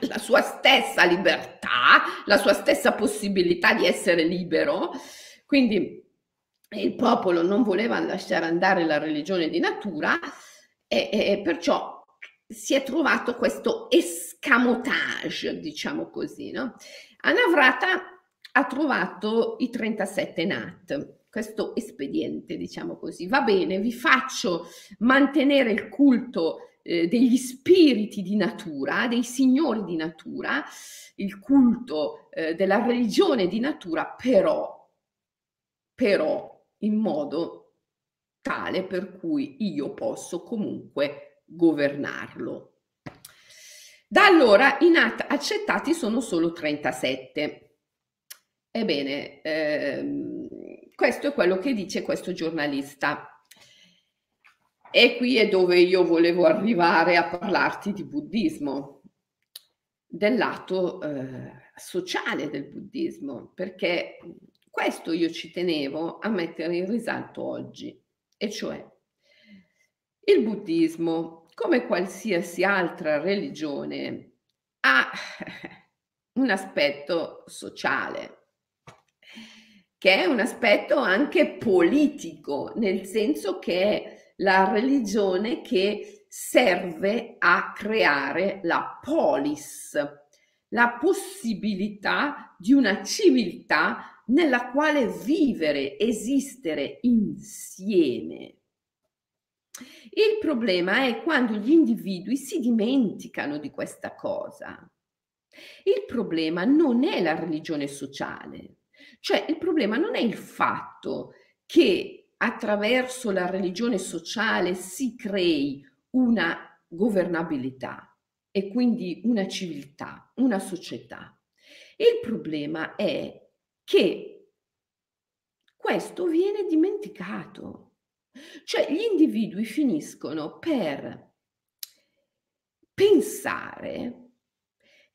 la sua stessa libertà, la sua stessa possibilità di essere libero. Quindi il popolo non voleva lasciare andare la religione di natura e, e perciò si è trovato questo escamotage, diciamo così. No? Anavrata ha trovato i 37 nat questo espediente, diciamo così. Va bene, vi faccio mantenere il culto eh, degli spiriti di natura, dei signori di natura, il culto eh, della religione di natura, però, però in modo tale per cui io posso comunque governarlo. Da allora i NAT accettati sono solo 37. Ebbene, ehm, questo è quello che dice questo giornalista. E qui è dove io volevo arrivare a parlarti di buddismo, del lato eh, sociale del buddismo, perché questo io ci tenevo a mettere in risalto oggi, e cioè il buddismo, come qualsiasi altra religione, ha <laughs> un aspetto sociale che è un aspetto anche politico, nel senso che è la religione che serve a creare la polis, la possibilità di una civiltà nella quale vivere, esistere insieme. Il problema è quando gli individui si dimenticano di questa cosa. Il problema non è la religione sociale, cioè il problema non è il fatto che attraverso la religione sociale si crei una governabilità e quindi una civiltà, una società. Il problema è che questo viene dimenticato. Cioè gli individui finiscono per pensare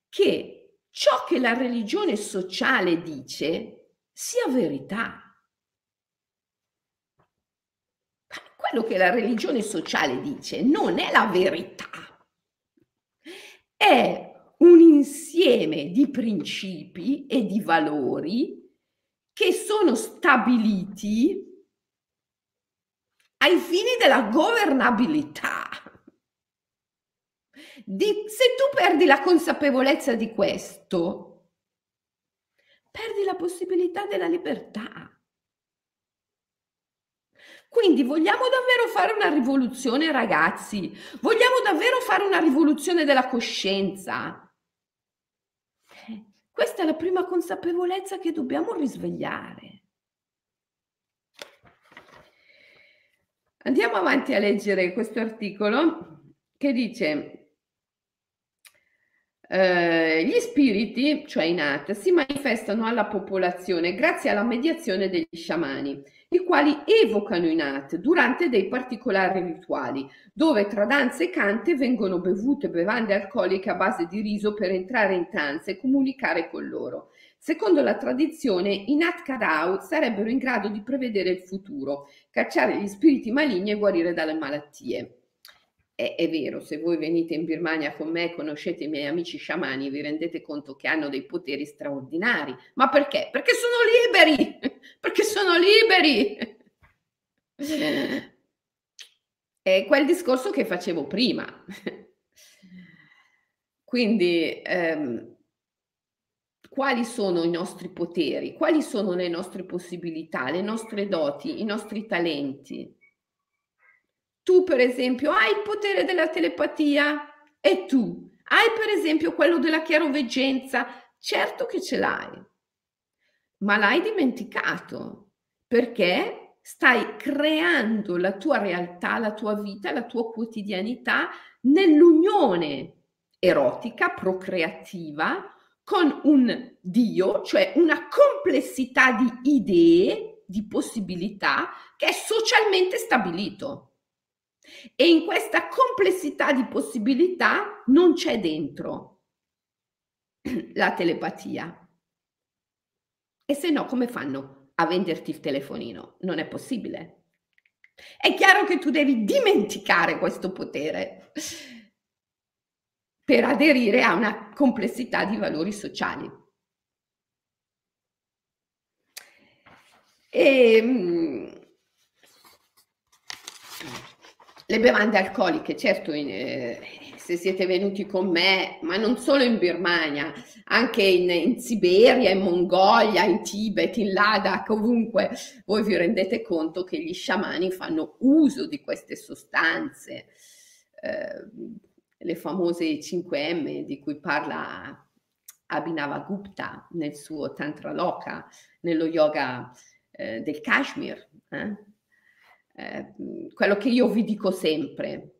che ciò che la religione sociale dice sia verità. Quello che la religione sociale dice non è la verità, è un insieme di principi e di valori che sono stabiliti ai fini della governabilità. Di, se tu perdi la consapevolezza di questo, perdi la possibilità della libertà. Quindi vogliamo davvero fare una rivoluzione, ragazzi? Vogliamo davvero fare una rivoluzione della coscienza? Eh, questa è la prima consapevolezza che dobbiamo risvegliare. Andiamo avanti a leggere questo articolo che dice eh, gli spiriti, cioè i Nat, si manifestano alla popolazione grazie alla mediazione degli sciamani, i quali evocano i Nat durante dei particolari rituali, dove tra danze e cante vengono bevute bevande alcoliche a base di riso per entrare in trance e comunicare con loro. Secondo la tradizione, i Nat Kadau sarebbero in grado di prevedere il futuro, cacciare gli spiriti maligni e guarire dalle malattie. È, è, vero, se voi venite in Birmania con me, conoscete i miei amici sciamani, vi rendete conto che hanno dei poteri straordinari. Ma perché? Perché sono liberi! <laughs> Perché sono liberi! <laughs> È quel discorso che facevo prima. <laughs> Quindi, ehm, quali sono i nostri poteri? Quali sono le nostre possibilità, le nostre doti, i nostri talenti? Tu, per esempio, hai il potere della telepatia e tu hai, per esempio, quello della chiaroveggenza. Certo che ce l'hai, ma l'hai dimenticato perché stai creando la tua realtà, la tua vita, la tua quotidianità nell'unione erotica, procreativa, con un Dio, cioè una complessità di idee, di possibilità che è socialmente stabilito. E in questa complessità di possibilità non c'è dentro <clears throat> la telepatia. E se no, come fanno a venderti il telefonino? Non è possibile. È chiaro che tu devi dimenticare questo potere <sniffs> per aderire a una complessità di valori sociali. E, ehm, le bevande alcoliche, certo, in, eh, se siete venuti con me, ma non solo in Birmania, anche in, in, Siberia, in Mongolia, in Tibet, in Ladakh, ovunque, voi vi rendete conto che gli sciamani fanno uso di queste sostanze. eh, le famose 5M di cui parla Abhinava Gupta nel suo Tantra Loka, nello yoga eh, del Kashmir. Eh? Eh, quello che io vi dico sempre,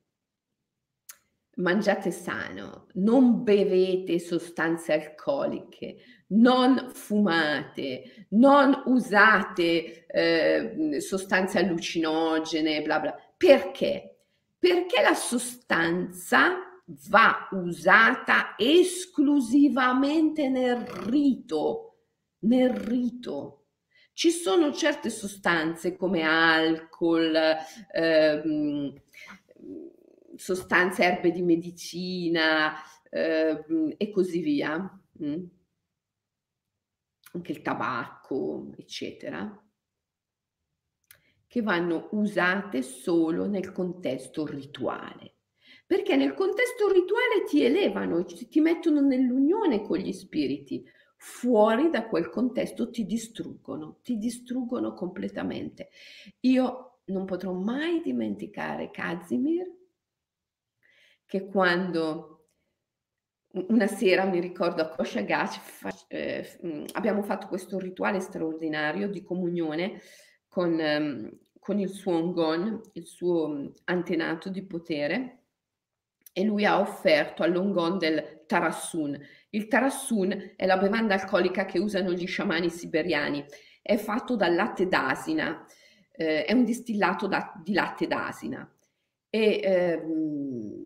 mangiate sano, non bevete sostanze alcoliche, non fumate, non usate eh, sostanze allucinogene, bla bla. Perché? Perché la sostanza va usata esclusivamente nel rito, nel rito. Ci sono certe sostanze come alcol, ehm, sostanze erbe di medicina ehm, e così via, mm? anche il tabacco, eccetera, che vanno usate solo nel contesto rituale perché nel contesto rituale ti elevano, ti mettono nell'unione con gli spiriti. Fuori da quel contesto ti distruggono, ti distruggono completamente. Io non potrò mai dimenticare Kazimir, che quando una sera mi ricordo a Koshagach eh, mm, abbiamo fatto questo rituale straordinario di comunione con, um, con il suo Ongon, il suo mm, antenato di potere e lui ha offerto all'Ongon del Tarassun. Il Tarassun è la bevanda alcolica che usano gli sciamani siberiani. È fatto dal latte d'asina, eh, è un distillato da, di latte d'asina. E, ehm,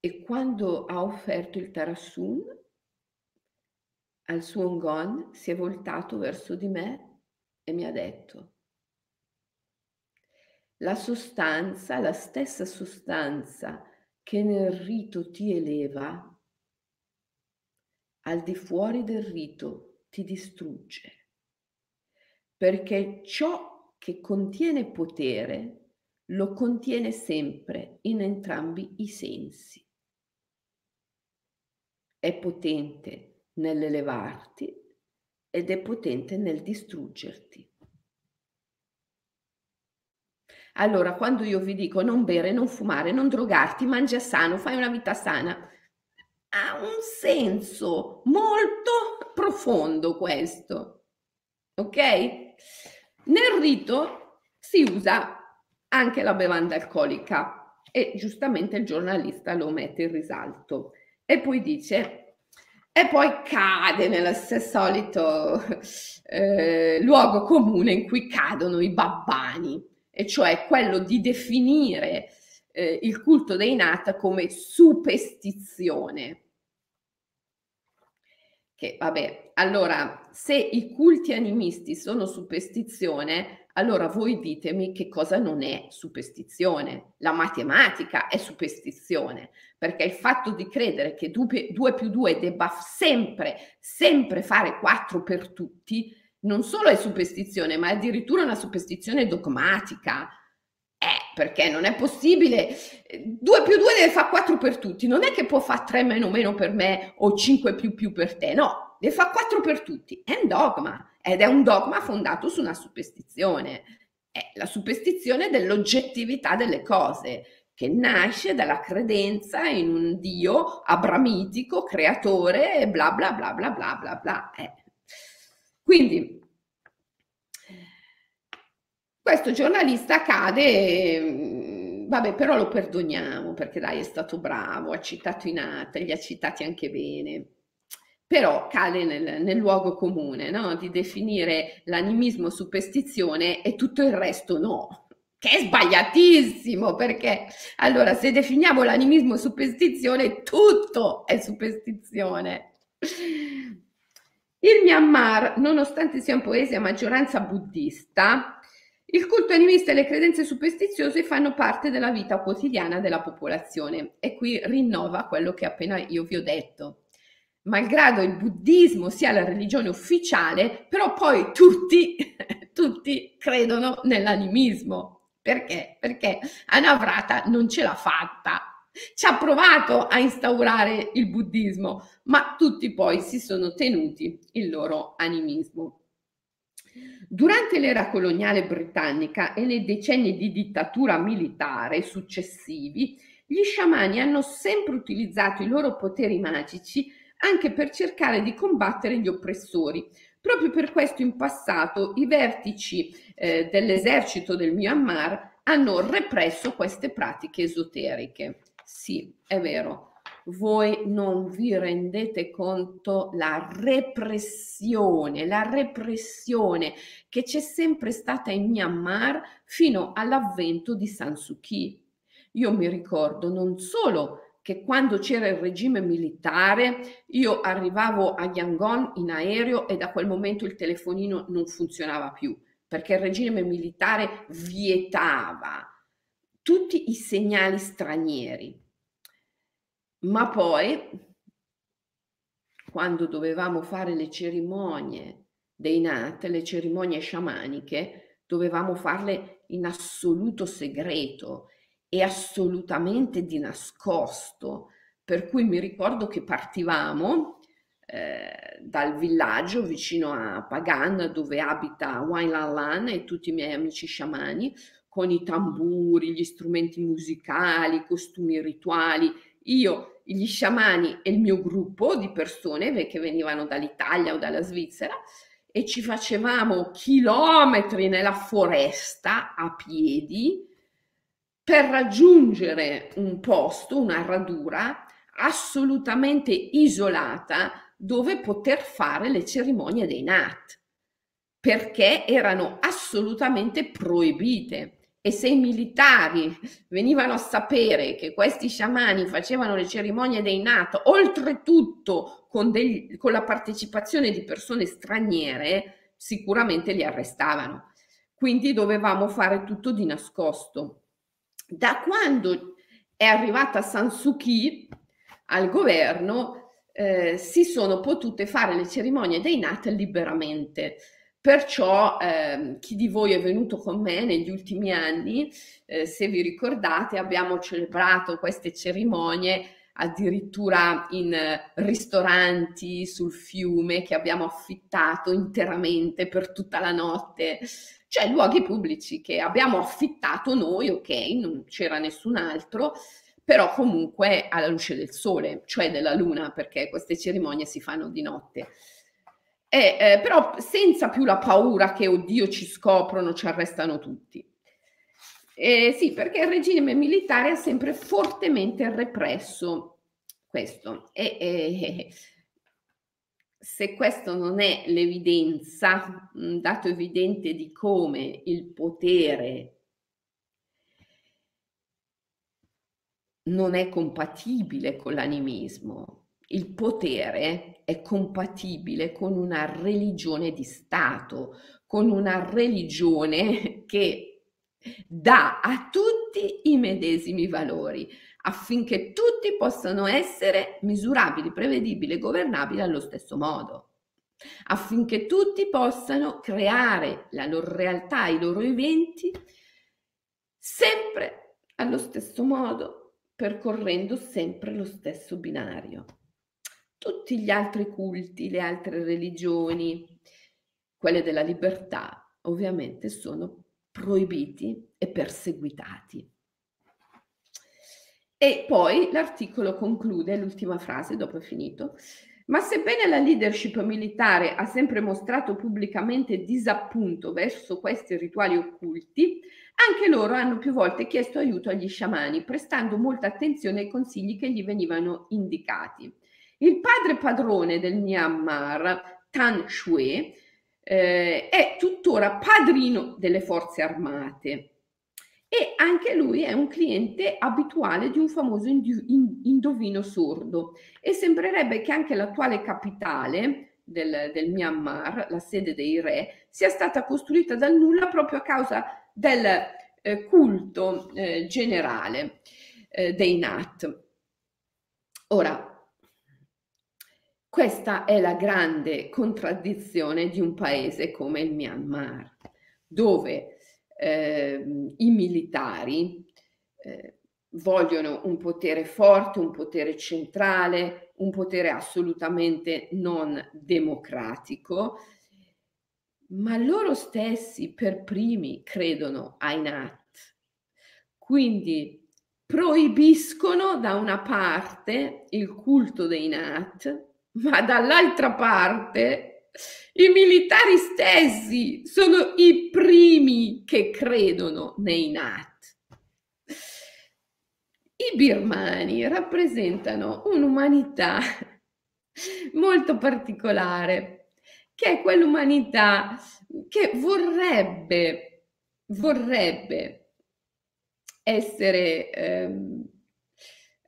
e quando ha offerto il Tarassun al suo Ongon, si è voltato verso di me e mi ha detto la sostanza, la stessa sostanza che nel rito ti eleva, al di fuori del rito ti distrugge, perché ciò che contiene potere lo contiene sempre in entrambi i sensi. È potente nell'elevarti ed è potente nel distruggerti. Allora, quando io vi dico non bere, non fumare, non drogarti, mangia sano, fai una vita sana, ha un senso molto profondo questo. Ok? Nel rito si usa anche la bevanda alcolica e giustamente il giornalista lo mette in risalto e poi dice e poi cade nel solito eh, luogo comune in cui cadono i babbani e cioè quello di definire eh, il culto dei Nat come superstizione. Che vabbè, allora se i culti animisti sono superstizione, allora voi ditemi che cosa non è superstizione. La matematica è superstizione, perché il fatto di credere che 2 più 2 debba sempre, sempre fare 4 per tutti, non solo è superstizione, ma è addirittura una superstizione dogmatica. Eh, perché non è possibile. 2 più 2 deve fare 4 per tutti. Non è che può fare 3 meno meno per me o 5 più più per te. No, deve fare 4 per tutti. È un dogma ed è un dogma fondato su una superstizione. È la superstizione dell'oggettività delle cose che nasce dalla credenza in un Dio abramitico, creatore bla bla bla bla bla bla bla. Eh. Quindi questo giornalista cade, mm, vabbè, però lo perdoniamo perché dai, è stato bravo, ha citato i Nata, li ha citati anche bene. Però cade nel, nel luogo comune, no? Di definire l'animismo superstizione e tutto il resto no che è sbagliatissimo perché allora se definiamo l'animismo superstizione tutto è superstizione il Myanmar, nonostante sia un paese a maggioranza buddista, il culto animista e le credenze superstiziose fanno parte della vita quotidiana della popolazione e qui rinnova quello che appena io vi ho detto. Malgrado il buddismo sia la religione ufficiale, però poi tutti, <laughs> tutti credono nell'animismo. Perché? Perché Anavrata non ce l'ha fatta ci ha provato a instaurare il buddismo, ma tutti poi si sono tenuti il loro animismo. Durante l'era coloniale britannica e nei decenni di dittatura militare successivi, gli sciamani hanno sempre utilizzato i loro poteri magici anche per cercare di combattere gli oppressori. Proprio per questo in passato i vertici eh, dell'esercito del Myanmar hanno represso queste pratiche esoteriche. Sì, è vero, voi non vi rendete conto la repressione, la repressione che c'è sempre stata in Myanmar fino all'avvento di San Suu Kyi. Io mi ricordo non solo che quando c'era il regime militare io arrivavo a Yangon in aereo e da quel momento il telefonino non funzionava più perché il regime militare vietava tutti i segnali stranieri ma poi, quando dovevamo fare le cerimonie dei Nat, le cerimonie sciamaniche, dovevamo farle in assoluto segreto e assolutamente di nascosto. Per cui mi ricordo che partivamo eh, dal villaggio vicino a Pagan, dove abita Wain Lan Lan e tutti i miei amici sciamani, con i tamburi, gli strumenti musicali, i costumi rituali. Io, gli sciamani e il mio gruppo di persone che venivano dall'Italia o dalla Svizzera e ci facevamo chilometri nella foresta a piedi per raggiungere un posto, una radura assolutamente isolata dove poter fare le cerimonie dei Nat, perché erano assolutamente proibite e se i militari venivano a sapere che questi sciamani facevano le cerimonie dei NATO, oltretutto con, degli, con la partecipazione di persone straniere, sicuramente li arrestavano. Quindi dovevamo fare tutto di nascosto. Da quando è arrivata San Suu Kyi al governo, eh, si sono potute fare le cerimonie dei NATO liberamente Perciò eh, chi di voi è venuto con me negli ultimi anni, eh, se vi ricordate, abbiamo celebrato queste cerimonie addirittura in ristoranti sul fiume che abbiamo affittato interamente per tutta la notte, cioè luoghi pubblici che abbiamo affittato noi, ok, non c'era nessun altro, però comunque alla luce del sole, cioè della luna, perché queste cerimonie si fanno di notte. E, eh, però senza più la paura che oddio ci scoprono, ci arrestano tutti. Eh, sì, perché il regime militare ha sempre fortemente represso questo. E, e se questo non è l'evidenza, un dato evidente di come il potere non è compatibile con l'animismo, il potere è compatibile con una religione di Stato, con una religione che dà a tutti i medesimi valori affinché tutti possano essere misurabili, prevedibili e governabili allo stesso modo, affinché tutti possano creare la loro realtà, i loro eventi sempre allo stesso modo, percorrendo sempre lo stesso binario tutti gli altri culti, le altre religioni, quelle della libertà, ovviamente sono proibiti e perseguitati. E poi l'articolo conclude, l'ultima frase, dopo è finito, ma sebbene la leadership militare ha sempre mostrato pubblicamente disappunto verso questi rituali occulti, anche loro hanno più volte chiesto aiuto agli sciamani, prestando molta attenzione ai consigli che gli venivano indicati. Il padre padrone del Myanmar, Tan Shui, eh, è tuttora padrino delle forze armate e anche lui è un cliente abituale di un famoso indovino sordo e sembrerebbe che anche l'attuale capitale del, del, Myanmar, la sede dei re, sia stata costruita dal nulla proprio a causa del eh, culto eh, generale eh, dei Nat. Ora, questa è la grande contraddizione di un paese come il Myanmar, dove eh, i militari eh, vogliono un potere forte, un potere centrale, un potere assolutamente non democratico, ma loro stessi per primi credono ai Nat. Quindi proibiscono da una parte il culto dei Nat, ma dall'altra parte i militari stessi sono i primi che credono nei Nat. I birmani rappresentano un'umanità <laughs> molto particolare, che è quell'umanità che vorrebbe, vorrebbe essere ehm,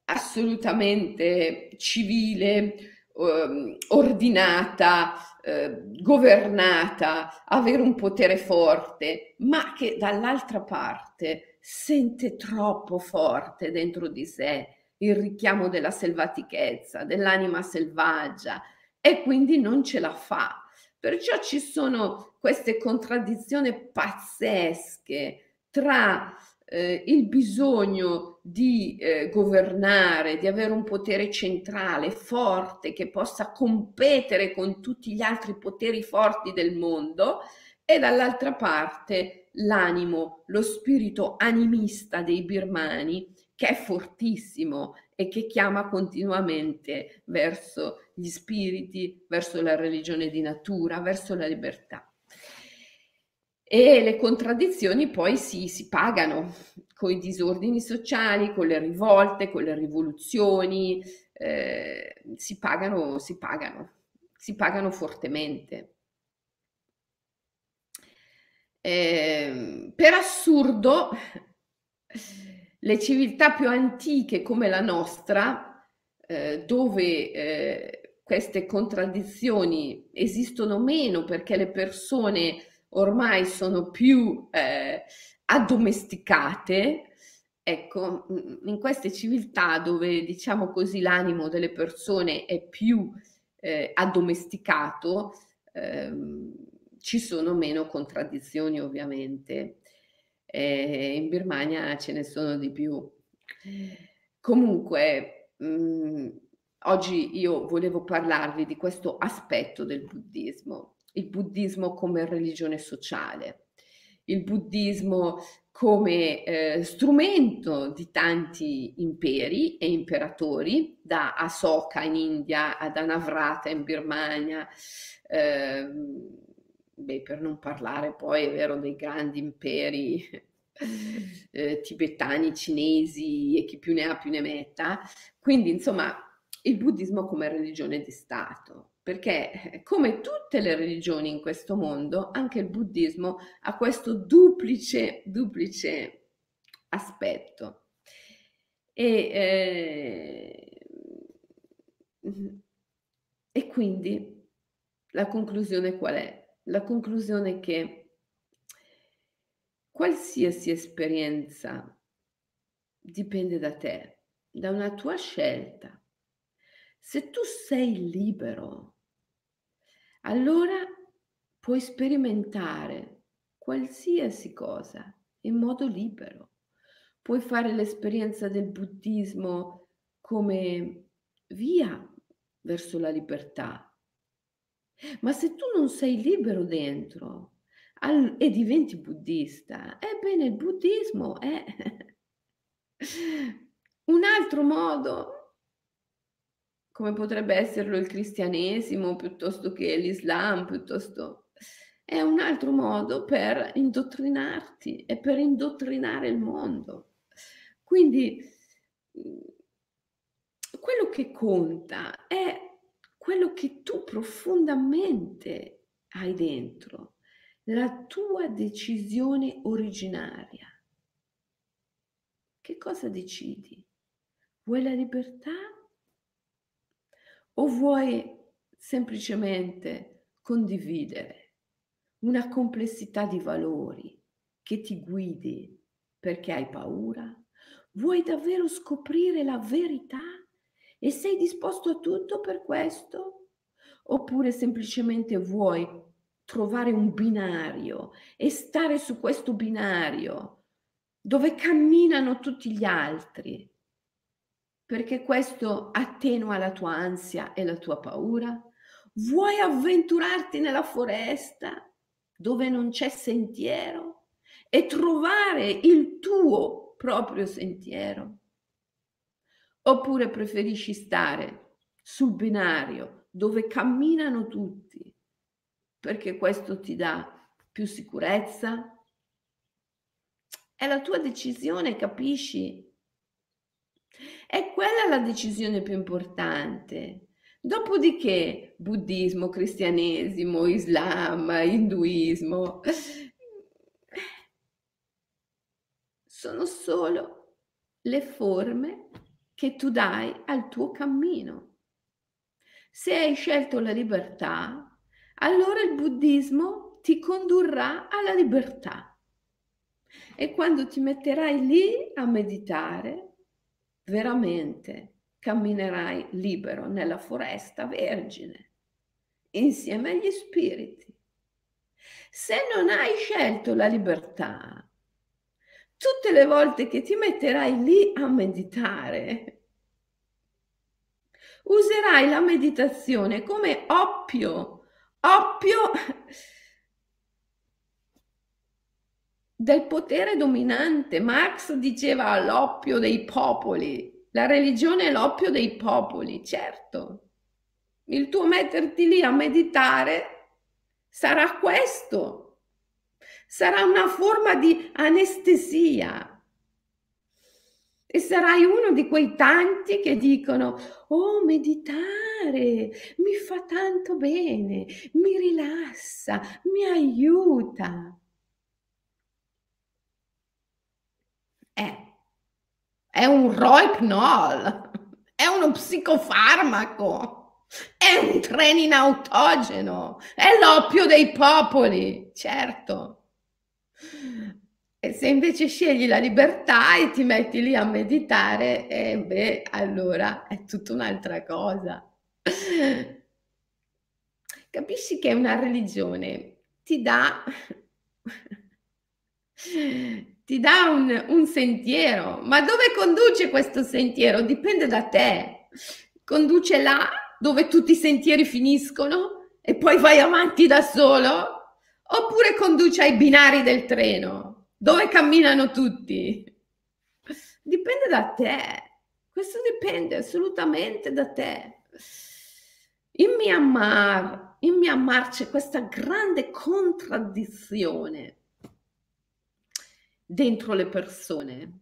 assolutamente civile, eh, ordinata, eh, governata, avere un potere forte, ma che dall'altra parte sente troppo forte dentro di sé il richiamo della selvatichezza, dell'anima selvaggia e quindi non ce la fa. Perciò ci sono queste contraddizioni pazzesche tra eh, il bisogno di eh, governare, di avere un potere centrale forte che possa competere con tutti gli altri poteri forti del mondo e dall'altra parte l'animo, lo spirito animista dei birmani che è fortissimo e che chiama continuamente verso gli spiriti, verso la religione di natura, verso la libertà. E le contraddizioni poi si, si pagano con i disordini sociali, con le rivolte, con le rivoluzioni, eh, si pagano, si pagano, si pagano fortemente. Eh, per assurdo, le civiltà più antiche come la nostra, eh, dove eh, queste contraddizioni esistono meno perché le persone ormai sono più eh, addomesticate, ecco, in queste civiltà dove diciamo così l'animo delle persone è più eh, addomesticato, ehm, ci sono meno contraddizioni ovviamente. Eh, in Birmania ce ne sono di più. Comunque, mh, oggi io volevo parlarvi di questo aspetto del buddismo il buddismo come religione sociale, il buddismo come eh, strumento di tanti imperi e imperatori, da Asoka in India ad Anavrata in Birmania, eh, beh, per non parlare poi, è vero, dei grandi imperi <laughs> eh, tibetani, cinesi e chi più ne ha più ne metta. Quindi, insomma, il buddismo come religione di Stato perché eh, come tutte le religioni in questo mondo, anche il buddismo ha questo duplice, duplice aspetto. E, eh, e quindi la conclusione qual è? La conclusione è che qualsiasi esperienza dipende da te, da una tua scelta se tu sei libero, allora puoi sperimentare qualsiasi cosa in modo libero. Puoi fare l'esperienza del buddismo come via verso la libertà. Ma se tu non sei libero dentro al, e diventi buddista, ebbene il buddismo è <laughs> un altro modo come potrebbe esserlo il cristianesimo piuttosto che l'Islam, piuttosto è un altro modo per indottrinarti e per indottrinare il mondo. Quindi quello che conta è quello che tu profondamente hai dentro, la tua decisione originaria. Che cosa decidi? Vuoi la libertà o vuoi semplicemente condividere una complessità di valori che ti guidi perché hai paura? Vuoi davvero scoprire la verità e sei disposto a tutto per questo? Oppure semplicemente vuoi trovare un binario e stare su questo binario dove camminano tutti gli altri perché questo attenua la tua ansia e la tua paura? Vuoi avventurarti nella foresta dove non c'è sentiero e trovare il tuo proprio sentiero? Oppure preferisci stare sul binario dove camminano tutti perché questo ti dà più sicurezza? È la tua decisione, capisci? È quella la decisione più importante. Dopodiché, buddismo, cristianesimo, islam, induismo, sono solo le forme che tu dai al tuo cammino. Se hai scelto la libertà, allora il buddismo ti condurrà alla libertà. E quando ti metterai lì a meditare, veramente camminerai libero nella foresta vergine, insieme agli spiriti. Se non hai scelto la libertà, tutte le volte che ti metterai lì a meditare, userai la meditazione come oppio, oppio del potere dominante. Marx diceva l'oppio dei popoli, la religione è l'oppio dei popoli, certo. Il tuo metterti lì a meditare sarà questo, sarà una forma di anestesia. E sarai uno di quei tanti che dicono, oh, meditare mi fa tanto bene, mi rilassa, mi aiuta. È un roipnol, è uno psicofarmaco, è un treno autogeno, è l'oppio dei popoli, certo. E se invece scegli la libertà e ti metti lì a meditare, eh beh, allora è tutta un'altra cosa. Capisci che una religione ti dà ti dà un, un sentiero, ma dove conduce questo sentiero? Dipende da te. Conduce là dove tutti i sentieri finiscono e poi vai avanti da solo? Oppure conduce ai binari del treno dove camminano tutti? Dipende da te. Questo dipende assolutamente da te. In Myanmar, in Myanmar c'è questa grande contraddizione dentro le persone.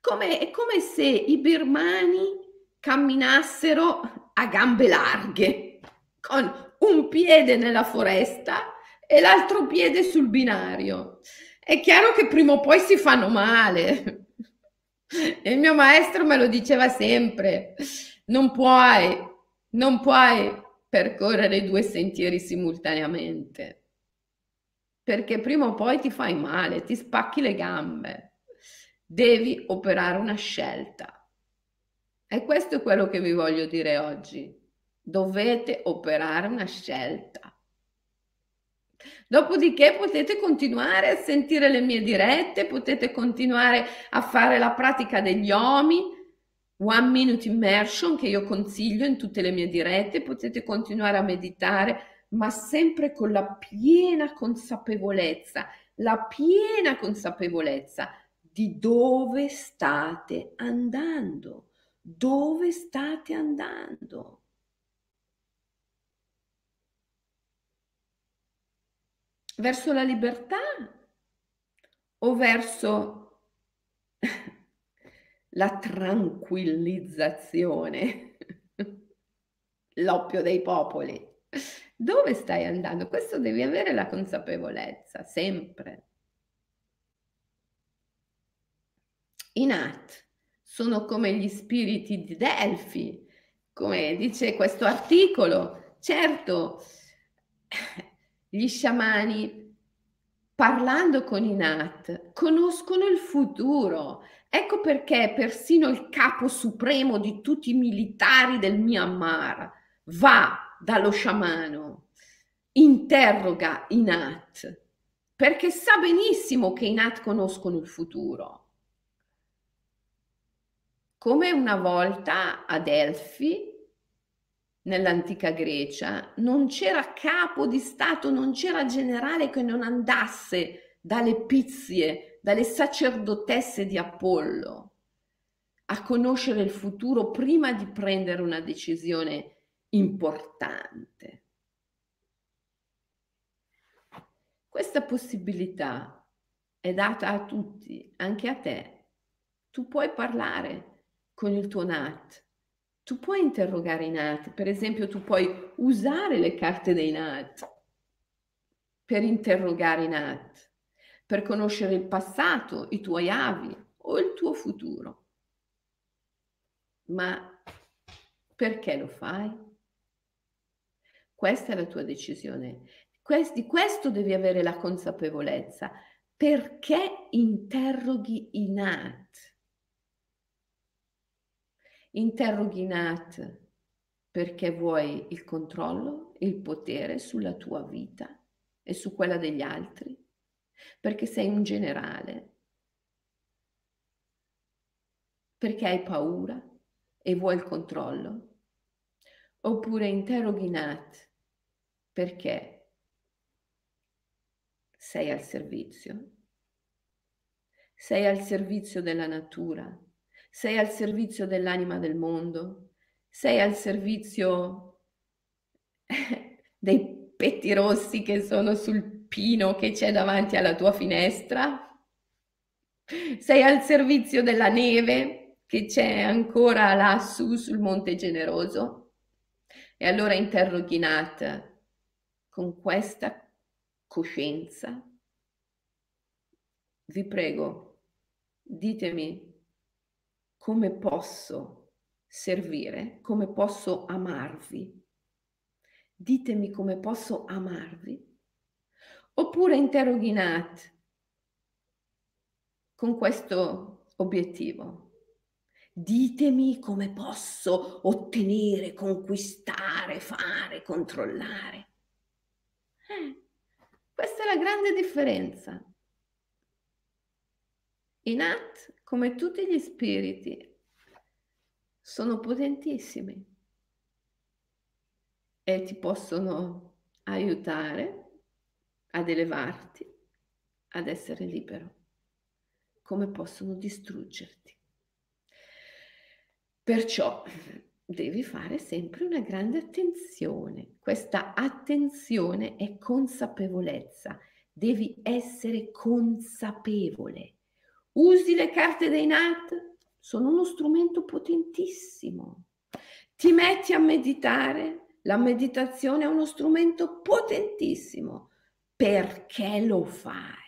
Come, è come se i birmani camminassero a gambe larghe, con un piede nella foresta e l'altro piede sul binario. È chiaro che prima o poi si fanno male. Il mio maestro me lo diceva sempre, non puoi, non puoi percorrere due sentieri simultaneamente perché prima o poi ti fai male, ti spacchi le gambe. Devi operare una scelta. E questo è quello che vi voglio dire oggi. Dovete operare una scelta. Dopodiché potete continuare a sentire le mie dirette, potete continuare a fare la pratica degli OMI, One Minute Immersion che io consiglio in tutte le mie dirette, potete continuare a meditare ma sempre con la piena consapevolezza, la piena consapevolezza di dove state andando, dove state andando. Verso la libertà o verso <laughs> la tranquillizzazione, <laughs> l'oppio dei popoli? Dove stai andando? Questo devi avere la consapevolezza, sempre. I Nat sono come gli spiriti di Delfi, come dice questo articolo. Certo, gli sciamani, parlando con i Nat, conoscono il futuro. Ecco perché persino il capo supremo di tutti i militari del Myanmar va dallo sciamano, interroga i Nat, perché sa benissimo che i Nat conoscono il futuro. Come una volta a Delfi nell'antica Grecia non c'era capo di Stato, non c'era generale che non andasse dalle pizie, dalle sacerdotesse di Apollo a conoscere il futuro prima di prendere una decisione importante. Questa possibilità è data a tutti, anche a te. Tu puoi parlare con il tuo NAT, tu puoi interrogare i NAT, per esempio tu puoi usare le carte dei NAT per interrogare i NAT, per conoscere il passato, i tuoi avi o il tuo futuro. Ma perché lo fai? Questa è la tua decisione. di questo devi avere la consapevolezza. Perché interroghi i Nat? Interroghi Nat perché vuoi il controllo, il potere sulla tua vita e su quella degli altri, perché sei un generale, perché hai paura, e vuoi il controllo? Oppure interroghi Nat perché sei al servizio? Sei al servizio della natura? Sei al servizio dell'anima del mondo? Sei al servizio <laughs> dei petti rossi che sono sul pino che c'è davanti alla tua finestra? Sei al servizio della neve che c'è ancora lassù sul Monte Generoso? E allora interroghi Nat con questa coscienza. Vi prego, ditemi come posso servire, come posso amarvi. Ditemi come posso amarvi. Oppure interroghi Nat con questo obiettivo. Ditemi come posso ottenere, conquistare, fare, controllare. <laughs> Questa è la grande differenza. I Nat, come tutti gli spiriti, sono potentissimi e ti possono aiutare ad elevarti, ad essere libero, come possono distruggerti. Perciò devi fare sempre una grande attenzione. Questa attenzione è consapevolezza. Devi essere consapevole. Usi le carte dei NAT, sono uno strumento potentissimo. Ti metti a meditare, la meditazione è uno strumento potentissimo. Perché lo fai?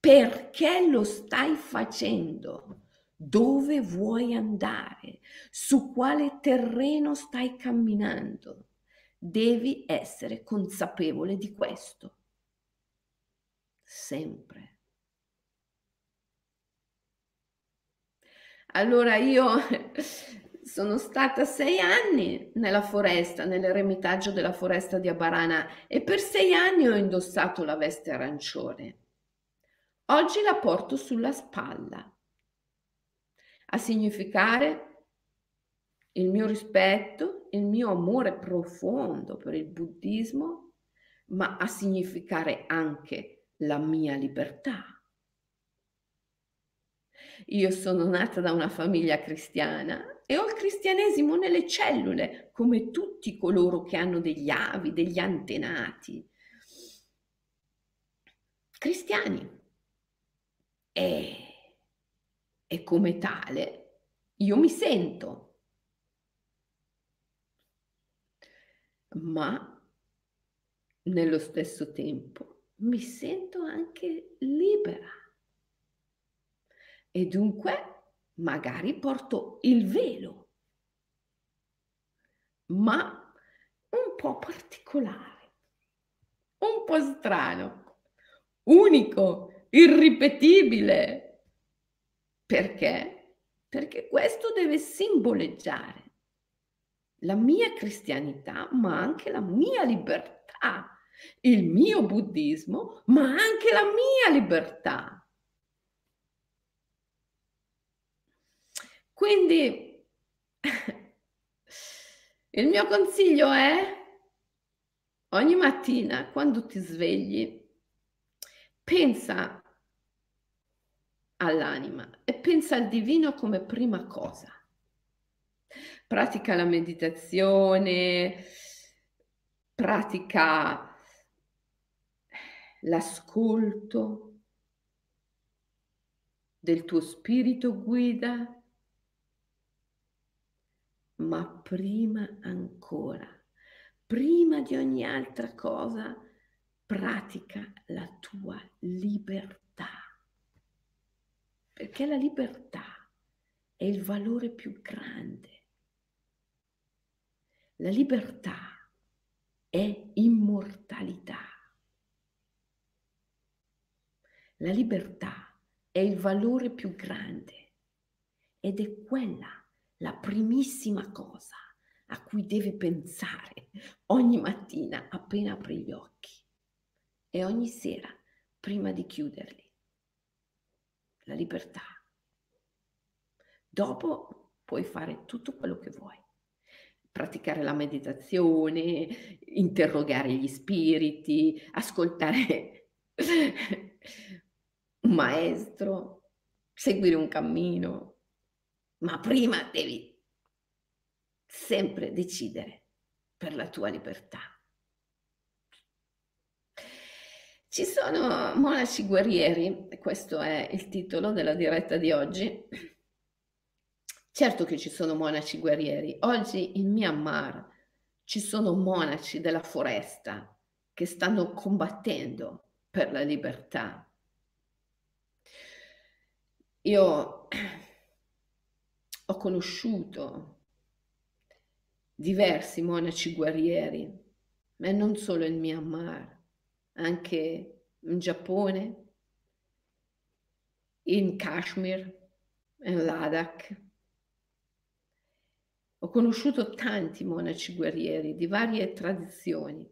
Perché lo stai facendo? Dove vuoi andare, su quale terreno stai camminando. Devi essere consapevole di questo. Sempre. Allora io <laughs> sono stata sei anni nella foresta, nell'eremitaggio della foresta di Abarana e per sei anni ho indossato la veste arancione. Oggi la porto sulla spalla a significare il mio rispetto, il mio amore profondo per il buddismo, ma a significare anche la mia libertà. Io sono nata da una famiglia cristiana e ho il cristianesimo nelle cellule, come tutti coloro che hanno degli avi, degli antenati. Cristiani. E e come tale io mi sento. Ma nello stesso tempo mi sento anche libera. E dunque magari porto il velo, ma un po' particolare, un po' strano, unico, irripetibile. Perché? Perché questo deve simboleggiare la mia cristianità, ma anche la mia libertà, il mio buddismo, ma anche la mia libertà. Quindi <laughs> Il mio consiglio è ogni mattina quando ti svegli, pensa all'anima e pensa al divino come prima cosa. Pratica la meditazione, pratica l'ascolto del tuo spirito guida, ma prima ancora, prima di ogni altra cosa, pratica la tua libertà. Perché la libertà è il valore più grande. La libertà è immortalità. La libertà è il valore più grande ed è quella la primissima cosa a cui devi pensare ogni mattina appena apri gli occhi e ogni sera prima di chiuderli. La libertà. Dopo puoi fare tutto quello che vuoi. Praticare la meditazione, interrogare gli spiriti, ascoltare un maestro, seguire un cammino, ma prima devi sempre decidere per la tua libertà. Ci sono monaci guerrieri, questo è il titolo della diretta di oggi. Certo che ci sono monaci guerrieri. Oggi in Myanmar ci sono monaci della foresta che stanno combattendo per la libertà. Io ho conosciuto diversi monaci guerrieri, ma non solo in Myanmar anche in Giappone, in Kashmir, in Ladakh. Ho conosciuto tanti monaci guerrieri di varie tradizioni,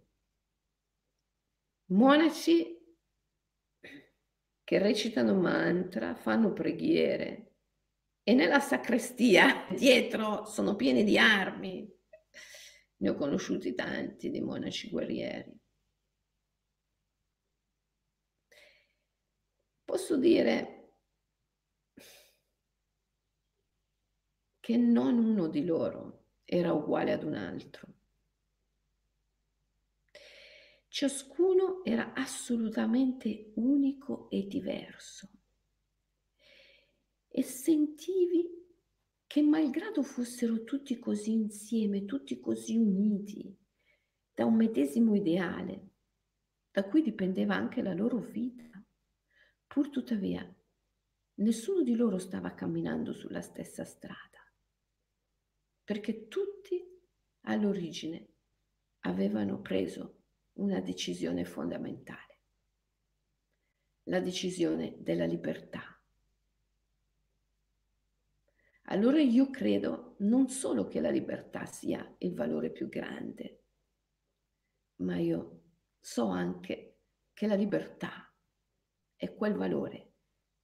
monaci che recitano mantra, fanno preghiere e nella sacrestia <laughs> dietro sono pieni di armi. Ne ho conosciuti tanti di monaci guerrieri. Posso dire che non uno di loro era uguale ad un altro. Ciascuno era assolutamente unico e diverso. E sentivi che malgrado fossero tutti così insieme, tutti così uniti da un medesimo ideale, da cui dipendeva anche la loro vita, Pur tuttavia, nessuno di loro stava camminando sulla stessa strada, perché tutti all'origine avevano preso una decisione fondamentale, la decisione della libertà. Allora io credo non solo che la libertà sia il valore più grande, ma io so anche che la libertà è quel valore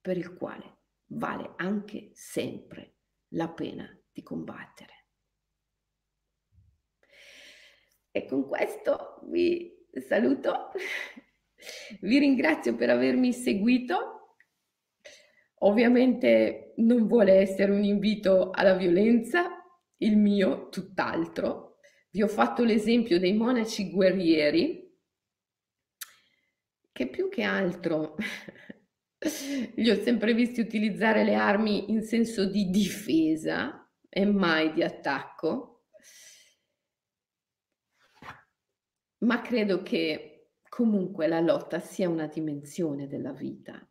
per il quale vale anche sempre la pena di combattere. E con questo vi saluto, <laughs> vi ringrazio per avermi seguito. Ovviamente non vuole essere un invito alla violenza, il mio tutt'altro. Vi ho fatto l'esempio dei monaci guerrieri che più che altro <laughs> li ho sempre visti utilizzare le armi in senso di difesa e mai di attacco, ma credo che comunque la lotta sia una dimensione della vita.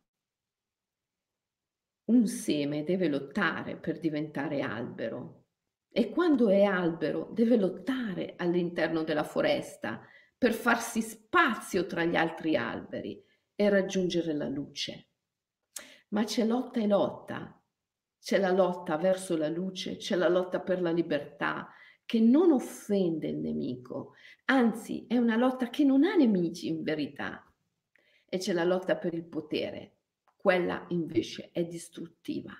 Un seme deve lottare per diventare albero e quando è albero deve lottare all'interno della foresta per farsi spazio tra gli altri alberi e raggiungere la luce. Ma c'è lotta e lotta, c'è la lotta verso la luce, c'è la lotta per la libertà che non offende il nemico, anzi è una lotta che non ha nemici in verità. E c'è la lotta per il potere, quella invece è distruttiva.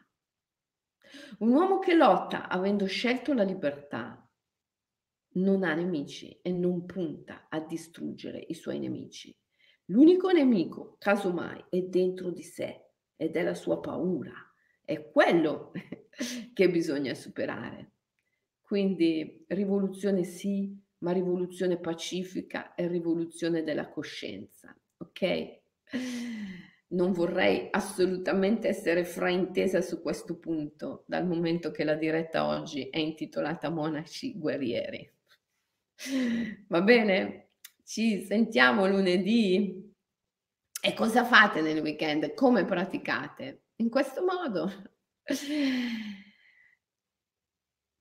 Un uomo che lotta avendo scelto la libertà non ha nemici e non punta a distruggere i suoi nemici. L'unico nemico, casomai, è dentro di sé ed è la sua paura. È quello <laughs> che bisogna superare. Quindi rivoluzione sì, ma rivoluzione pacifica e rivoluzione della coscienza, ok? Non vorrei assolutamente essere fraintesa su questo punto, dal momento che la diretta oggi è intitolata Monaci guerrieri. Va bene? Ci sentiamo lunedì. E cosa fate nel weekend? Come praticate? In questo modo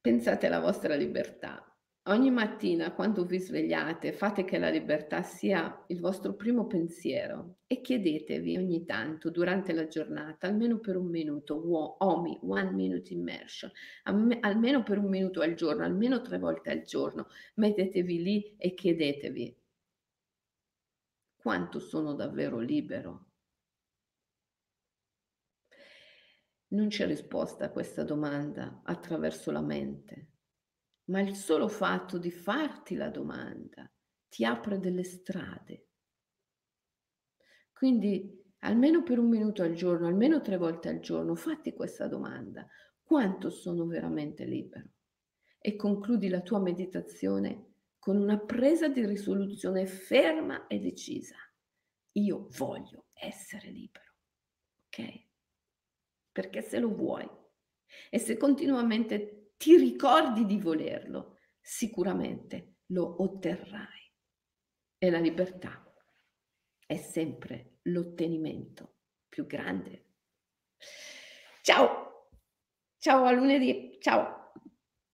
pensate alla vostra libertà. Ogni mattina quando vi svegliate fate che la libertà sia il vostro primo pensiero e chiedetevi ogni tanto durante la giornata, almeno per un minuto, OMI, One Minute Immersion, almeno per un minuto al giorno, almeno tre volte al giorno, mettetevi lì e chiedetevi quanto sono davvero libero. Non c'è risposta a questa domanda attraverso la mente ma il solo fatto di farti la domanda ti apre delle strade. Quindi almeno per un minuto al giorno, almeno tre volte al giorno, fatti questa domanda. Quanto sono veramente libero? E concludi la tua meditazione con una presa di risoluzione ferma e decisa. Io voglio essere libero. Ok? Perché se lo vuoi e se continuamente ti ricordi di volerlo, sicuramente lo otterrai. E la libertà è sempre l'ottenimento più grande. Ciao, ciao a lunedì, ciao.